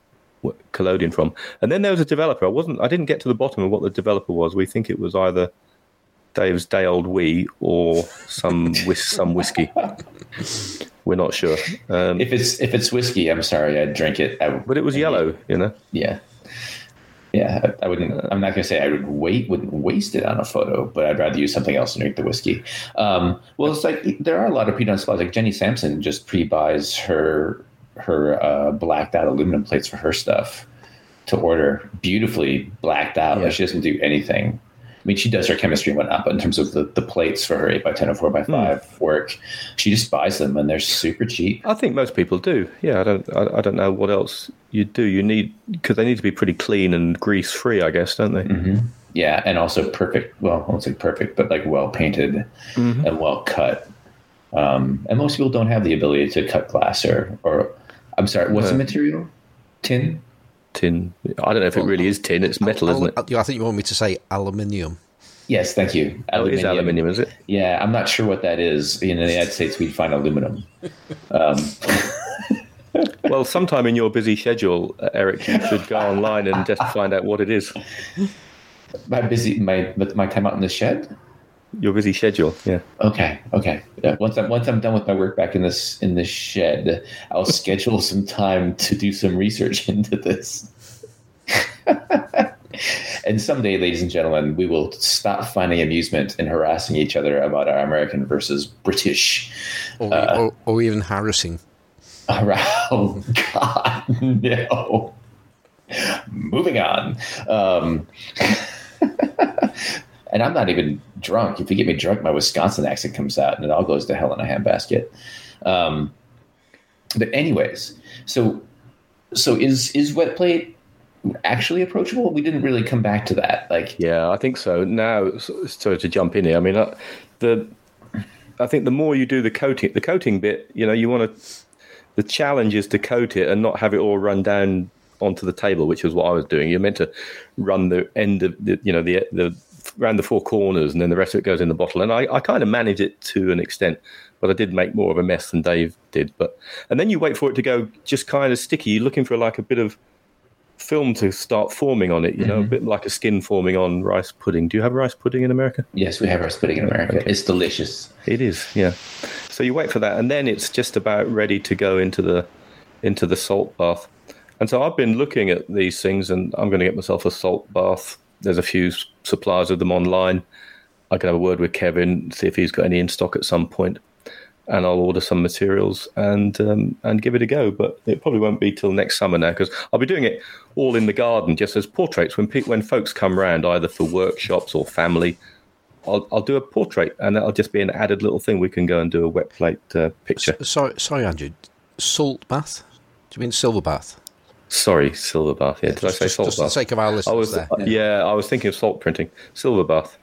collodion from. And then there was a developer. I wasn't. I didn't get to the bottom of what the developer was. We think it was either Dave's day old wee or some [laughs] whis- some whiskey. We're not sure. Um, if it's if it's whiskey, I'm sorry, I'd drink it. I, but it was yellow, you know. Yeah. Yeah, I, wouldn't. I'm not going to say I would wait, wouldn't waste it on a photo, but I'd rather use something else and drink the whiskey. Um, well, it's like there are a lot of supplies. Like Jenny Sampson just pre-buys her her uh, blacked out aluminum plates for her stuff to order, beautifully blacked out. Yeah. Like she doesn't do anything. I mean, she does her chemistry and whatnot, but in terms of the, the plates for her 8x10 or 4x5 work, she just buys them and they're super cheap. I think most people do. Yeah, I don't. I, I don't know what else you do. You need because they need to be pretty clean and grease free, I guess, don't they? Yeah, and also perfect. Well, I won't say perfect, but like well painted and well cut. Um, and most people don't have the ability to cut glass or, or I'm sorry, what's the Uh, material? Tin. Tin. I don't know if it really is tin. It's metal, isn't it? I think you want me to say aluminium. Yes, thank you. Oh, it is aluminium, is it? Yeah, I'm not sure what that is. In the United States, we'd find aluminum. Um, [laughs] Well, sometime in your busy schedule, uh, Erik, you should go online and just find out what it is. my busy, my my time out in the shed. Your busy schedule, yeah. Okay, okay. Yeah, once I'm once I'm done with my work back in this in this shed, I'll schedule [laughs] some time to do some research [laughs] into this. [laughs] and someday, ladies and gentlemen, we will stop finding amusement in harassing each other about our American versus British. Or, or, or even harassing. Oh God, no. Moving on. Um, and I'm not even drunk. If you get me drunk, my Wisconsin accent comes out, and it all goes to hell in a handbasket. Um, but anyways, so so is is wet plate actually approachable? We didn't really come back to that. Like, Yeah, I think so. Now, so, to jump in here, I mean, uh, the I think the more you do the coating, the coating bit, you know, you want to. The challenge is to coat it and not have it all run down onto the table, which is what I was doing. You're meant to run the end of the, you know, the the around the four corners, and then the rest of it goes in the bottle. And I, I kind of manage it to an extent, but I did make more of a mess than Dave did. But and then you wait for it to go just kind of sticky. You're looking for like a bit of film to start forming on it, you know, a mm-hmm. bit like a skin forming on rice pudding. Do you have rice pudding in America? yes, we have rice pudding in America. It's delicious. It is, yeah. So you wait for that, and then it's just about ready to go into the into the salt bath. And so I've been looking at these things, and I'm going to get myself a salt bath. There's a few suppliers of them online. I can have a word with Kevin, see if he's got any in stock at some point, and I'll order some materials and um, and give it a go. But it probably won't be till next summer now because I'll be doing it all in the garden, just as portraits. When pe- when folks come round, either for workshops or family, I'll, I'll do a portrait, and that'll just be an added little thing. We can go and do a wet plate uh, picture. Sorry, sorry, Andrew. Salt bath? Do you mean silver bath? Sorry, silver bath. Yeah, did I just, say just, salt just for the bath? sake of our I was, there. Uh, yeah, I was thinking of salt printing. Silver bath.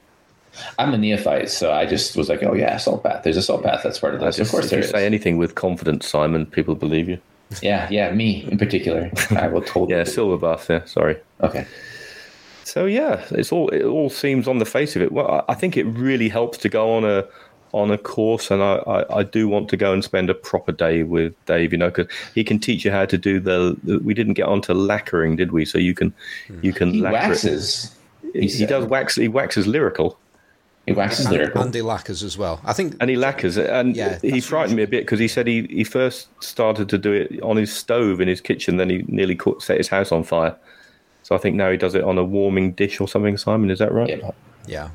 I'm a neophyte, so I just was like, oh yeah, salt bath. There's a salt bath. That's part of this. Of course if there you is. say anything with confidence, Simon, people believe you. Yeah, yeah, me in particular. [laughs] I will totally. Yeah, silver bath. Yeah, sorry. Okay. So yeah, it's all it all seems on the face of it. Well, I I think it really helps to go on a on a course, and I, I, I do want to go and spend a proper day with Dave. You know, because he can teach you how to do the. the- We didn't get onto lacquering, did we? So you can you can He lacquer it. waxes. He, he does wax. He waxes lyrical, He waxes lyrical. And he lacquers as well. I think and he lacquers. And Yeah, he frightened me a bit because he said he, he first started to do it on his stove in his kitchen. Then he nearly caught, set his house on fire. So I think now he does it on a warming dish or something. Simon, is that right? Yeah. yeah.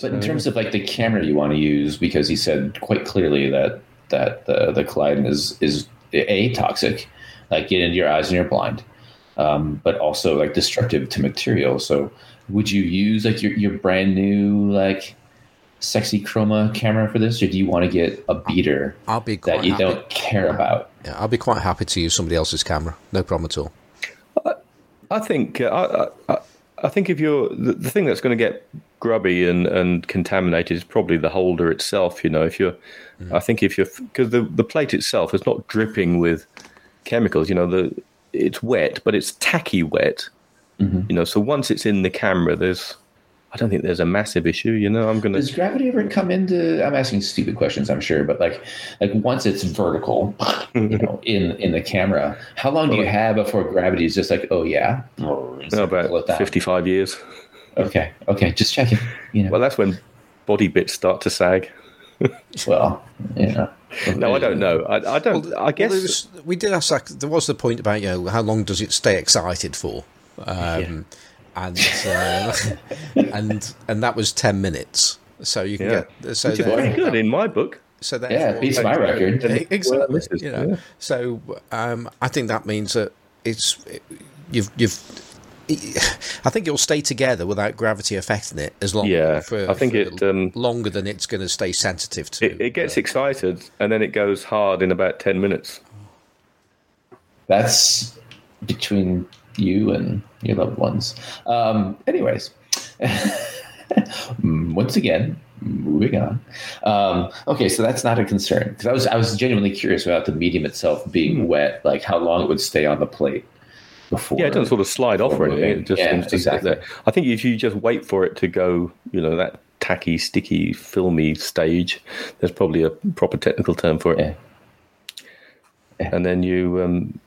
But in terms of like the camera you want to use, because he said quite clearly that that the the collodion is is a toxic, like get into your eyes and you're blind, um, but also like destructive to material. So would you use like your your brand new like sexy chroma camera for this, or do you want to get a beater I'll be quite that you happy. don't care about? Yeah, I'll be quite happy to use somebody else's camera. No problem at all. I think uh, I, I, I think if you're the, the thing that's going to get grubby and, and contaminated is probably the holder itself. You know, if you're, mm. I think if you're because the the plate itself is not dripping with chemicals. You know, the it's wet, but it's tacky wet. Mm-hmm. You know, so once it's in the camera, there's I don't think there's a massive issue. You know, I'm gonna Does gravity ever come into? I'm asking stupid questions, I'm sure, but like, like once it's vertical, you know, [laughs] in in the camera, how long do you have before gravity is just like, oh yeah, no, about 55 years. Okay, okay, just checking. You know, Well, that's when body bits start to sag. [laughs] well, yeah. No, I don't know. I, I don't. I guess Well, was, we did ask that. There was the point about you know how long does it stay excited for, um, and uh, [laughs] and and that was ten minutes. So you can Yeah. get so which is very good in my book. So that Yeah, it beats my record. [laughs] exactly. Well, this is- you know, yeah. so um, I think that means that it's you've you've. I think it'll stay together without gravity affecting it as long. Yeah, for, I think for it, um, longer than it's going to stay sensitive to. It, it gets excited and then it goes hard in about 10 minutes. That's between you and your loved ones. Um, anyways, [laughs] once again, moving on. Um, okay, so that's not a concern because I was I was genuinely curious about the medium itself being wet, like how long it would stay on the plate before. Yeah, it doesn't sort of slide off or anything. It just Yeah, seems to exactly. sit there. I think if you just wait for it to go, you know, that tacky, sticky, filmy stage, there's probably a proper technical term for it. Yeah. Yeah. And then you, um,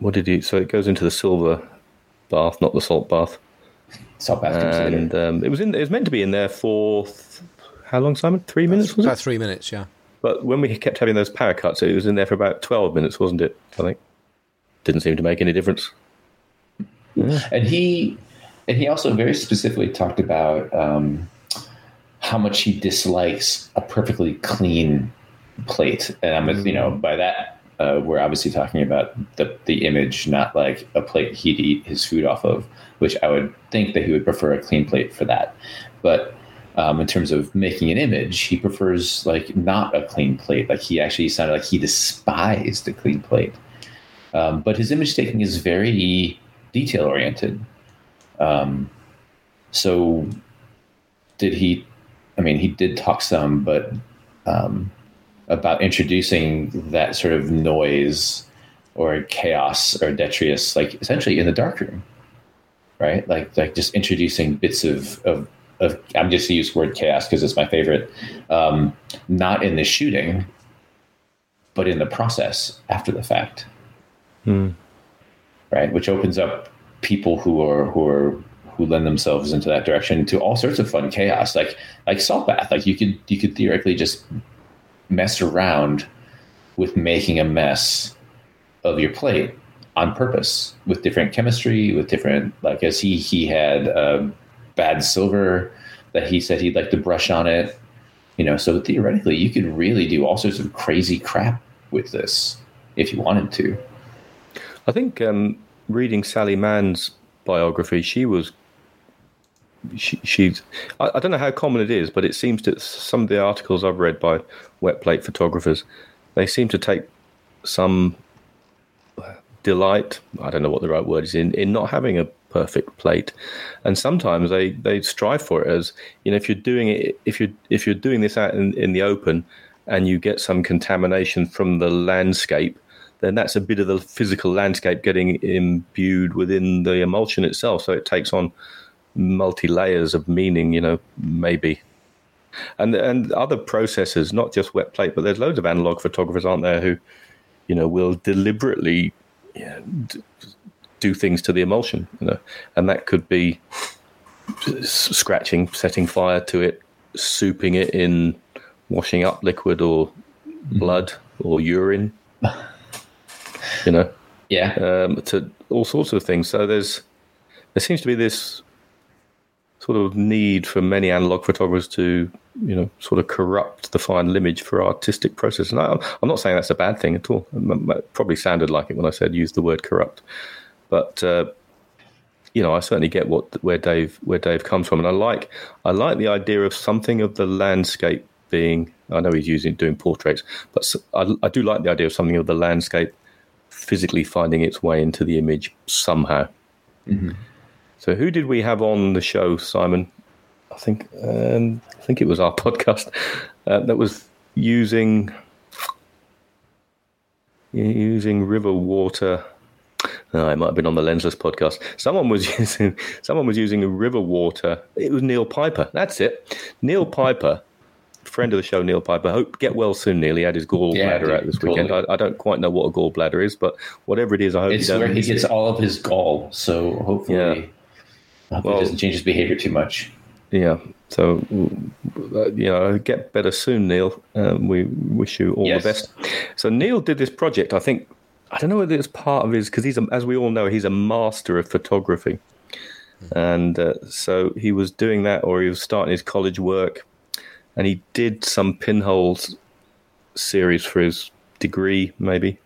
what did you? So it goes into the silver bath, not the salt bath. Salt bath comes. And um, it was in. It was meant to be in there for th- how long, Simon? Three minutes was about it? three minutes. Yeah. But when we kept having those power cuts, it was in there for about twelve minutes, wasn't it? I think. Didn't seem to make any difference. and he and he also very specifically talked about um, how much he dislikes a perfectly clean plate. And i'm you know by that uh, we're obviously talking about the, the image not like a plate he'd eat his food off of which i would think that he would prefer a clean plate for that. But um, in terms of making an image he prefers like not a clean plate. Like he actually sounded like he despised a clean plate um, but his image taking is very detail oriented. Um, so, did he? I mean, he did talk some, but um, about introducing that sort of noise or chaos or detritus, like essentially in the darkroom, right? Like, like just introducing bits of of, of I'm just gonna use word chaos because it's my favorite. Um, not in the shooting, but in the process after the fact right? Which opens up people who are who are who lend themselves into that direction to all sorts of fun chaos, like like salt bath. Like you could you could theoretically just mess around with making a mess of your plate on purpose with different chemistry, with different like as he he had uh, bad silver that he said he'd like to brush on it. You know, so theoretically, you could really do all sorts of crazy crap with this if you wanted to. I think um, reading Sally Mann's biography, she was. She, she's. I, I don't know how common it is, but it seems that some of the articles I've read by wet plate photographers, they seem to take some delight. I don't know what the right word is in in not having a perfect plate, and sometimes they they strive for it as you know if you're doing it if you if you're doing this out in, in the open and you get some contamination from the landscape, then that's a bit of the physical landscape getting imbued within the emulsion itself. So it takes on multi layers of meaning, you know, maybe. And and other processes, not just wet plate, but there's loads of analog photographers, aren't there, who, you know, will deliberately you know, d- do things to the emulsion, you know, and that could be scratching, setting fire to it, souping it in washing up liquid or mm-hmm. blood or urine, [laughs] you know, Yeah. um, to all sorts of things. So there's there seems to be this sort of need for many analog photographers to you know sort of corrupt the final image for artistic process. And I, I'm not saying that's a bad thing at all. It probably sounded like it when I said use the word corrupt, but. Uh, you know, I certainly get what where Dave where Dave comes from, and I like I like the idea of something of the landscape being. I know he's using doing portraits, but I do like the idea of something of the landscape physically finding its way into the image somehow. So, who did we have on the show, Simon? I think um, I think it was our [laughs] podcast uh, that was using using river water. No, it might have been on the Lensless podcast. Someone was [laughs] using someone was using river water. It was Neil Piper. That's it. Neil Piper, friend of the show, Neil Piper. Hope get well soon, Neil. He had his gallbladder Yeah, dude, out this weekend. I, I don't quite know what a gallbladder is, but whatever it is, I hope It's where he gets it. all of his gall. So hopefully, Yeah. I hope Well- he doesn't change his behavior too much. Yeah. So, uh, you know, get better soon, Neil. Um, we wish you all Yes. the best. So, Neil did this project. I think, I don't know whether it's part of his, because he's, a, as we all know, he's a master of photography. And uh, so he was doing that, or he was starting his college work, and he did some pinholes series for his degree, maybe.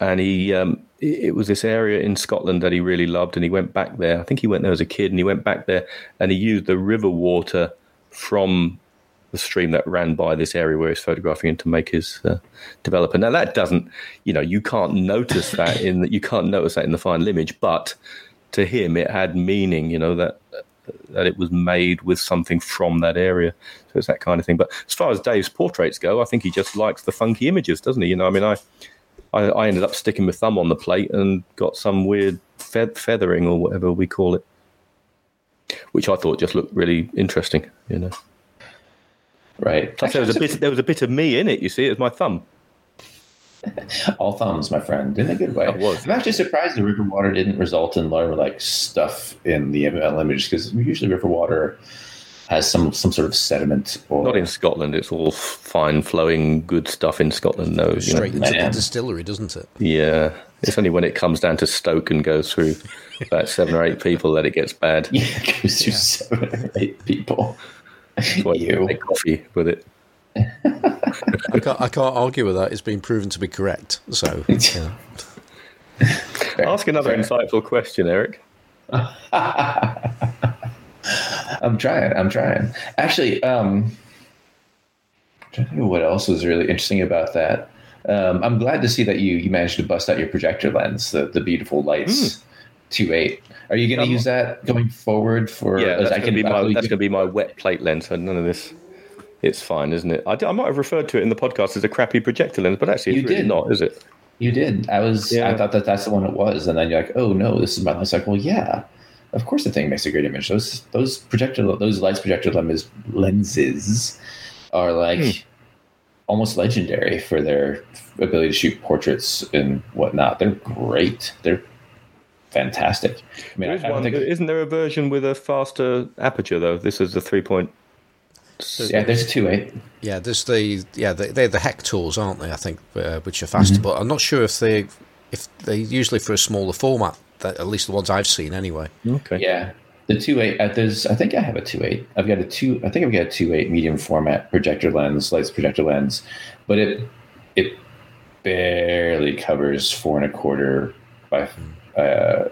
And he, um, it was this area in Scotland that he really loved, and he went back there. I think he went there as a kid, and he went back there, and he used the river water from the stream that ran by this area where he's photographing and to make his uh, developer. Now that doesn't, you know, you can't notice that in the, you can't notice that in the final image, but to him it had meaning, you know, that that it was made with something from that area. So it's that kind of thing. But as far as Dave's portraits go, I think he just likes the funky images, doesn't he? You know, I mean, I I, I ended up sticking my thumb on the plate and got some weird fe- feathering or whatever we call it, which I thought just looked really interesting. You know, Right. plus there was a bit there was a bit of me in it. You see, it was my thumb. [laughs] all thumbs, my friend, in a good way. It was. I'm actually surprised the river water didn't result in more like stuff in the uh, ML image because usually river water has some some sort of sediment or Not in Scotland. It's all fine flowing good stuff in Scotland. No, you know. Straight into the distillery, doesn't it? Yeah, it's only when it comes down to Stoke and goes through about seven or eight people that it gets bad. [laughs] yeah, it goes through seven or eight people. That's why you You. make coffee with it. I can't, I can't argue with that. It's been proven to be correct. So, [laughs] yeah. Ask another Fair. insightful question, Erik. [laughs] I'm trying. I'm trying. Actually, um, I'm trying to think of what else was really interesting about that. Um, I'm glad to see that you you managed to bust out your projector lens, the the beautiful Leitz two eight. Are you going to use that going forward for? Yeah, that's going to be my that's going to be my wet plate lens. So none of this. It's fine, isn't it? I might have referred to it in the podcast as a crappy projector lens, but actually, it's You really did. not, is it? You did. I was. Yeah. I thought that that's the one it was, and then you're like, "Oh no, this is my." I was like, "Well, yeah, of course the thing makes a great image." Those those projector those Leitz projector lenses lenses are like Hmm. almost legendary for their ability to shoot portraits and whatnot. They're great. They're fantastic. I mean, There I, is I don't one, think. isn't there a version with a faster aperture though? This is the three point. Yeah, there's a two eight. yeah, there's the yeah they, they're the Hektors, aren't they? I think uh, which are faster, but I'm not sure if they if they usually for a smaller format. That, at least the ones I've seen, anyway. Okay. Yeah, the two eight. Uh, there's. I think I have a two eight. I've got a two. I think I've got a two eight medium format projector lens, Leitz projector lens, but it it barely covers four and a quarter by uh,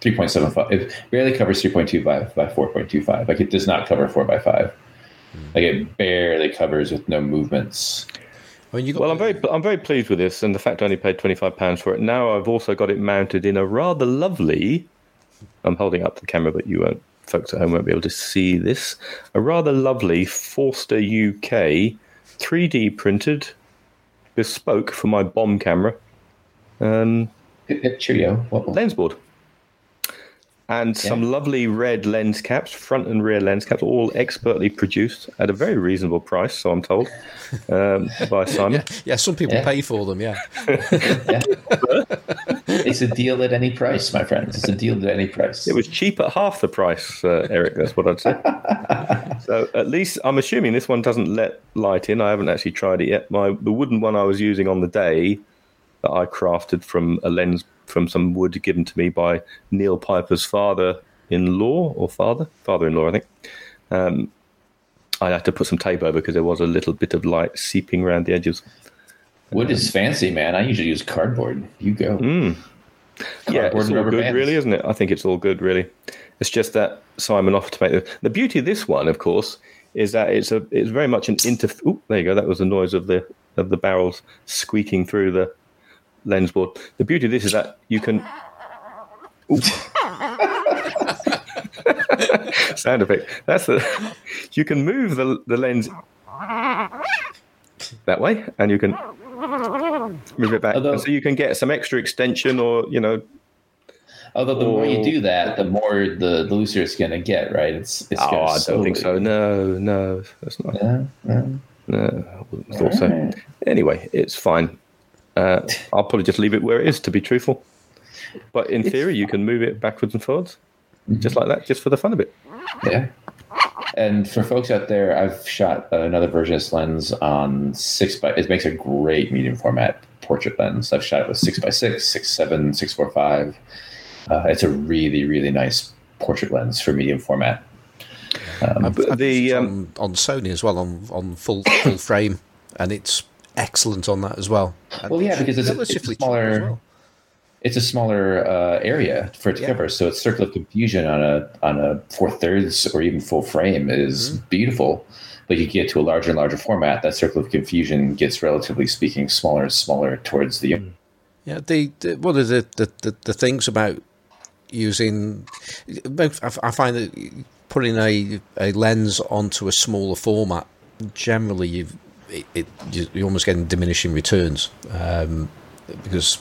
three point seven five. It barely covers three point two five by four point two five. Like it does not cover four by five. Like it barely covers with no movements. I mean, you got Well, I'm very I'm very pleased with this, and the fact I only paid twenty five pounds for it. Now I've also got it mounted in a rather lovely. I'm holding up the camera, but you won't, folks at home won't be able to see this. A rather lovely Forster UK 3D printed, bespoke for my bomb camera. Um, Hip, hip, cheerio. What- what- lens board. And some lovely red lens caps, front and rear lens caps, all expertly produced at a very reasonable price, so I'm told, [laughs] um, by Simon. Yeah, yeah. Some people Yeah. pay for them. Yeah, [laughs] Yeah. it's a deal at any price, my friends. It's a deal at any price. It was cheap at half the price, uh, Erik. That's what I'd say. [laughs] so at least I'm assuming this one doesn't let light in. I haven't actually tried it yet. My the wooden one I was using on the day that I crafted from a lens from some wood given to me by Neil Piper's father-in-law or father, father-in-law, I think. Um, I had to put some tape over because there was a little bit of light seeping around the edges. Wood is fancy, man. I usually use cardboard. You go. Mm. yeah, Cardboard it's all good, bands. really, isn't it? I think it's all good, really. It's just that Simon offered to make the, the beauty of this one, of course, is that it's a it's very much an inter. Ooh, there you go. That was the noise of the of the barrels squeaking through the lens board. The beauty of this is that you can. [laughs] Sound effect. That's the. You can move the the lens that way, and you can move it back, Although- so you can get some extra extension, or you know, Although the more you do that, the more the, the looser it's going to get, right? It's it's oh, gonna I don't think so. No, no, that's not. Yeah, yeah. No, I wouldn't have thought so. Anyway, it's fine. Uh, I'll probably just leave it where it is, to be truthful. But in theory, you can move it backwards and forwards, just like that, just for the fun of it. Yeah. And for folks out there, I've shot another version of this lens on six by. It makes a great medium format portrait lens. I've shot it with six by six, six seven, six four five. Uh, it's a really really nice portrait lens for medium format. Um, But I've the um, on, on Sony as well on on full full frame, and it's excellent on that as well. And Well, yeah, because it's a- it's relatively cheap smaller- well. it's a smaller uh, area for it to Yeah. cover, so its circle of confusion on a on a four thirds or even full frame is Mm-hmm. beautiful. But you get to a larger and larger format, that circle of confusion gets relatively speaking smaller and smaller towards the. Yeah, the, the one of the, the, the, the things about using, I, I find that putting a a lens onto a smaller format generally you it, it you- you're almost getting diminishing returns um, because.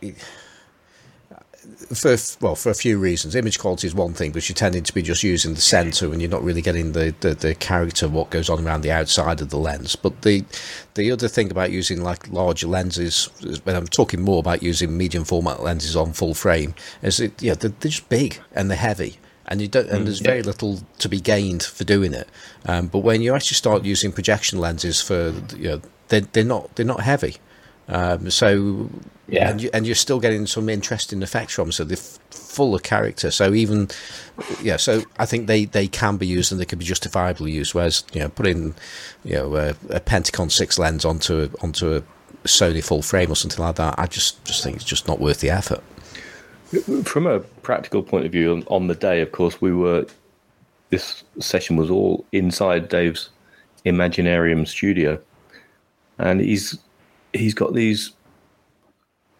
It, for well, for a few reasons, image quality is one thing, but you're tending to be just using the center, and you're not really getting the, the, the character what goes on around the outside of the lens. But the the other thing about using like larger lenses, when I'm talking more about using medium format lenses on full frame, is it yeah they're, they're just big and they're heavy, and you don't and there's very little to be gained for doing it. Um, but when you actually start using projection lenses for you know they're, they're not they're not heavy. Um, so Yeah. and, you, and you're still getting some interesting effects from them, so they're f- full of character. So even yeah, so I think they, they can be used and they can be justifiably used. Whereas you know putting you know a, a Pentacon six lens onto a, onto a Sony full frame or something like that, I just just think it's just not worth the effort. From a practical point of view, on, the day, of course, we were. This session was all inside Dave's Imaginarium studio, and he's he's got these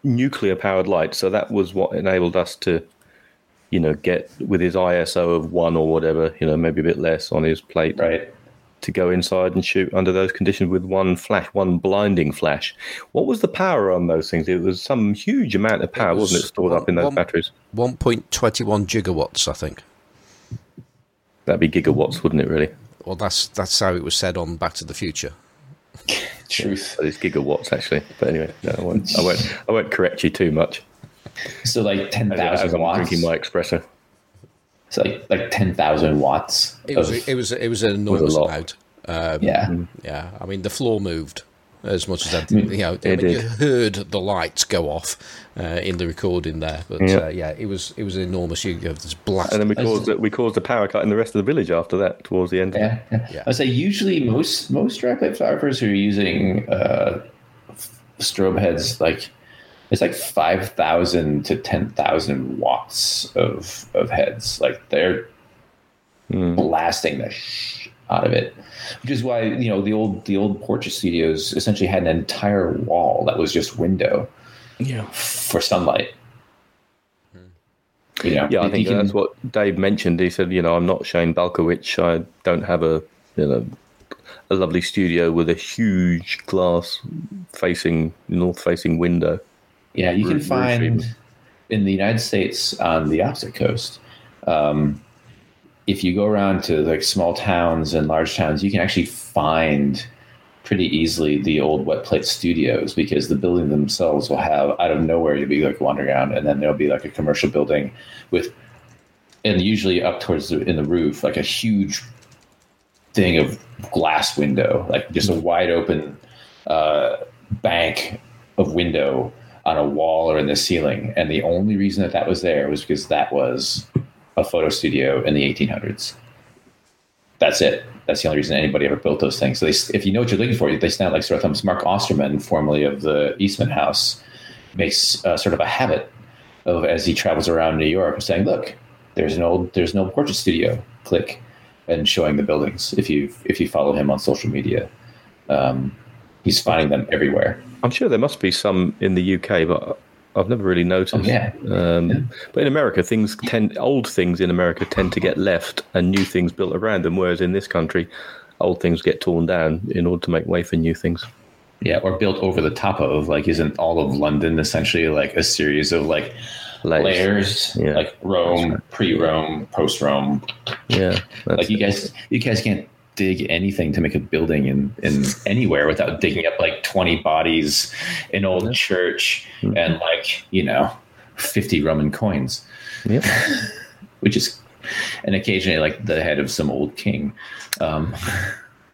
nuclear powered lights. So that was what enabled us to, you know, get with his ISO of one or whatever, you know, maybe a bit less on his plate, Right. To go inside and shoot under those conditions with one flash, one blinding flash. What was the power on those things? It was some huge amount of power, was wasn't it, stored up in those one- batteries? One point twenty one gigawatts, I think. That'd be gigawatts, wouldn't it? Really? Well, that's that's how it was said on Back to the Future. [laughs] Truth. But it's gigawatts actually. But anyway, no, I won't. I won't. I won't correct you too much. So like ten As, as I'm watts. drinking my espresso. So like like ten thousand watts. It was of- it was it was an enormous lot. amount. Um, yeah. Yeah, I mean the floor moved as much as that. You know, I It mean, you did. heard the lights go off uh, in the recording there, but Yeah. uh, yeah, it was it was an enormous. You have this blast. And then we caused we caused a power cut in the rest of the village after that. Towards the end. Yeah, yeah. Yeah. I would say usually most most direct light photographers who are using uh, strobe heads like it's like five thousand to ten thousand watts of of heads. Like they're hmm. blasting the sh- out of it, which is why you know the old the old portrait studios essentially had an entire wall that was just window Yeah. for sunlight. Hmm. You know, Yeah, I think can- that's what Dave mentioned. He said, you know, I'm not Shane Balkowitsch. I don't have a, you know, a lovely studio with a huge glass facing north facing window. Yeah, you can find in the United States on the opposite coast. Um, if you go around to like small towns and large towns, you can actually find pretty easily the old wet plate studios because the building themselves will have out of nowhere you'll be like wandering around and then there'll be like a commercial building with and usually up towards the in the roof like a huge thing of glass window like just a wide open uh, bank of window on a wall or in the ceiling and the only reason that that was there was because that was a photo studio in the 1800s that's it. That's the only reason anybody ever built those things. So they, if you know what you're looking for, they stand like sort of thumbs. Mark Osterman, formerly of the Eastman House, makes uh, sort of a habit of as he travels around New York, saying, "Look, there's an old there's an old portrait studio." Click, and showing the buildings. If you if you follow him on social media, um, he's finding them everywhere. I'm sure there must be some in the UK, but I've never really noticed. Oh, yeah. Um, Yeah. But in America, things tend old things in America tend to get left and new things built around them, whereas in this country, old things get torn down in order to make way for new things. Yeah, or built over the top of like isn't all of London essentially like a series of like Layers. layers, Yeah. like Rome, pre-Rome, post-Rome, Yeah, like you guys you guys can't dig anything to make a building in in [laughs] anywhere without digging up like 20 bodies an old church and like you know 50 roman coins Yep. [laughs] which is and occasionally like the head of some old king um [laughs]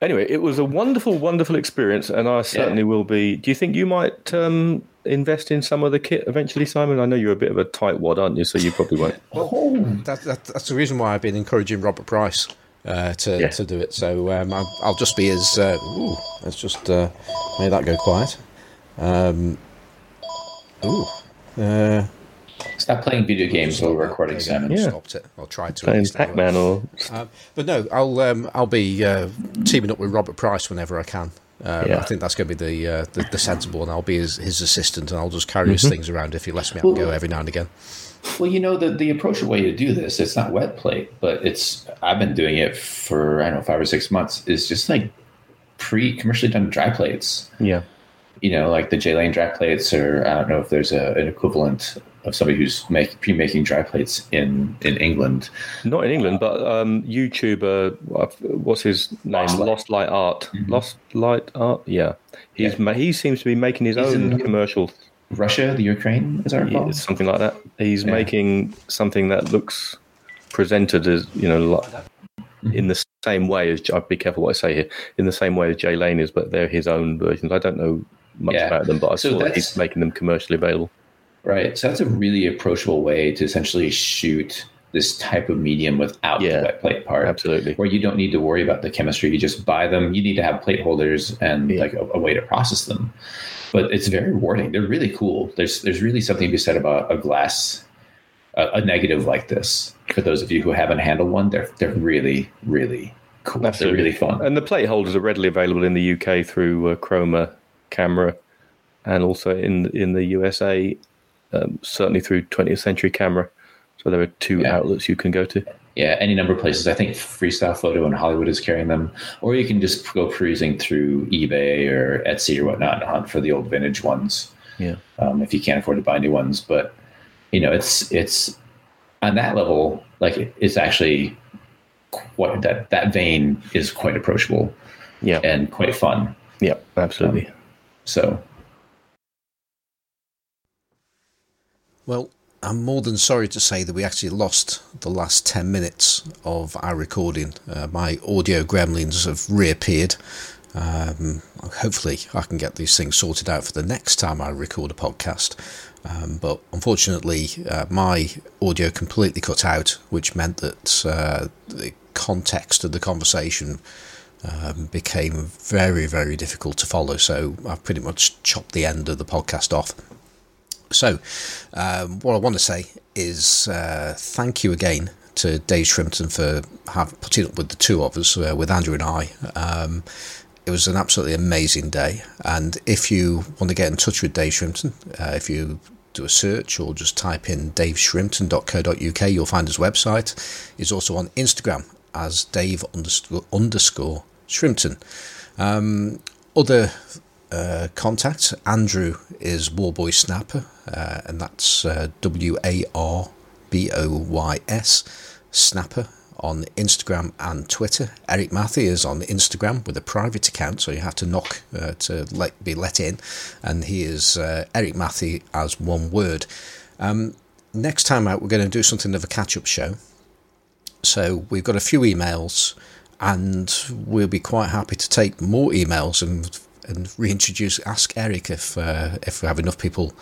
Anyway, it was a wonderful, wonderful experience, and I certainly will be. Do you think you might um, invest in some of the kit eventually, Simon? I know you're a bit of a tightwad, aren't you? So you probably won't. oh, That, that, that's the reason why I've been encouraging Robert Price uh, to Yeah. to do it. So um, I'll, I'll just be as Uh, ooh, let's just uh, make that go quiet. Um, ooh, uh, stop playing video games while we're recording there you simon Yeah. Stopped it. I'll try to. at Playing. Pac-Man or Um, but no, I'll um, I'll be uh, teaming up with Robert Price whenever I can. Um, Yeah. I think that's going to be the, uh, the the sensible, and I'll be his, his assistant, and I'll just carry Mm-hmm. his things around if he lets me have a go every now and again. Well you know the the approachable way to do this it's not wet plate but it's i've been doing it for i don't know five or six months is just like pre commercially done dry plates yeah. you know, like the J Lane dry plates, or I don't know if there's a, an equivalent of somebody who's make, pre-making dry plates in in England. Not in England, but um, YouTuber, what's his name? Lost Lost Light. Light, Art. Lost Light Art. Yeah, he's Yeah. he seems to be making his He's own commercial, Russia, the Ukraine, as I recall. yeah, something like that. He's Yeah. making something that looks presented as you know, like, in the same way as I'd be careful what I say here. In the same way as Jay Lane is, but they're his own versions. I don't know much Yeah. about them, but I So saw that he's making them commercially available. Right. So that's a really approachable way to essentially shoot this type of medium without Yeah. the wet plate part. Absolutely. Where you don't need to worry about the chemistry. You just buy them. You need to have plate holders and Yeah. like a, a way to process them. But it's very rewarding. They're really cool. There's there's really something to be said about a glass, a, a negative like this. For those of you who haven't handled one, they're they're really really cool. Absolutely. They're really fun. And the plate holders are readily available in the UK through uh, Chroma Camera, and also in in the USA, um, certainly through 20th Century Camera. So there are two Yeah. outlets you can go to. Yeah, any number of places. I think Freestyle Photo in Hollywood is carrying them, or you can just go perusing through eBay or Etsy or whatnot and hunt for the old vintage ones. Yeah. um, if you can't afford to buy new ones. But you know, it's it's on that level, like it's actually quite that that vein is quite approachable Yeah. and quite fun. Yeah. Absolutely. So Well, I'm more than sorry to say that we actually lost the last 10 minutes of our recording. Uh, my audio gremlins have reappeared. Um, hopefully, I can get these things sorted out for the next time I record a podcast. Um, but unfortunately, uh, my audio completely cut out, which meant that uh, the context of the conversation um, became very, very difficult to follow. So I've pretty much chopped the end of the podcast off. So, um, what I want to say is uh, thank you again to Dave Shrimpton for have, putting up with the two of us, uh, with Andrew and I. Um, it was an absolutely amazing day. And if you want to get in touch with Dave Shrimpton, uh, if you do a search or just type in daveshrimpton.co.uk, you'll find his website. He's also on Instagram as Dave underscore, underscore Shrimpton. Um, other uh, contacts Andrew is Warboys Snapper, uh, and that's uh, W A R B O Y S Snapper on Instagram and Twitter. Erik Matthew is on Instagram with a private account, so you have to knock uh, to let, be let in, and he is Erik Matthew as one word. Um, next time out, we're going to do something of a catch up show. So we've got a few emails, and we'll be quite happy to take more emails and and reintroduce Ask Erik if uh, if we have enough people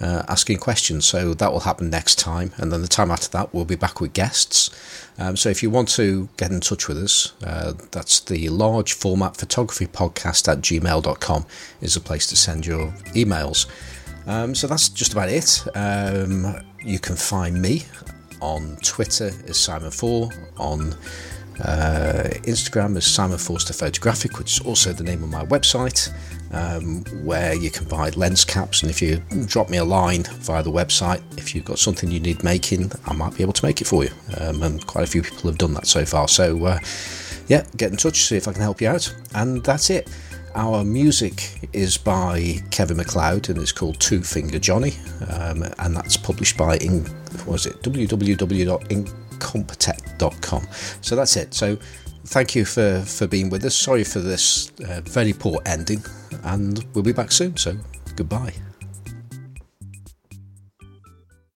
uh, asking questions. So that will happen next time, and then the time after that, we'll be back with guests. Um, so if you want to get in touch with us, uh, that's the large format photography podcast at gmail.com is a place to send your emails. Um, so that's just about it. Um, you can find me on Twitter as Simon Four, on uh, Instagram is Simon Forster Photographic, which is also the name of my website, um, where you can buy lens caps. And if you drop me a line via the website, if you've got something you need making, I might be able to make it for you. Um, and quite a few people have done that so far. So, uh, yeah, get in touch, see if I can help you out. And that's it. Our music is by Kevin MacLeod and it's called Two Finger Johnny, um, and that's published by in, what was it www.incompetech.com. So that's it. So thank you for for being with us. Sorry for this uh, very poor ending, and we'll be back soon. So goodbye.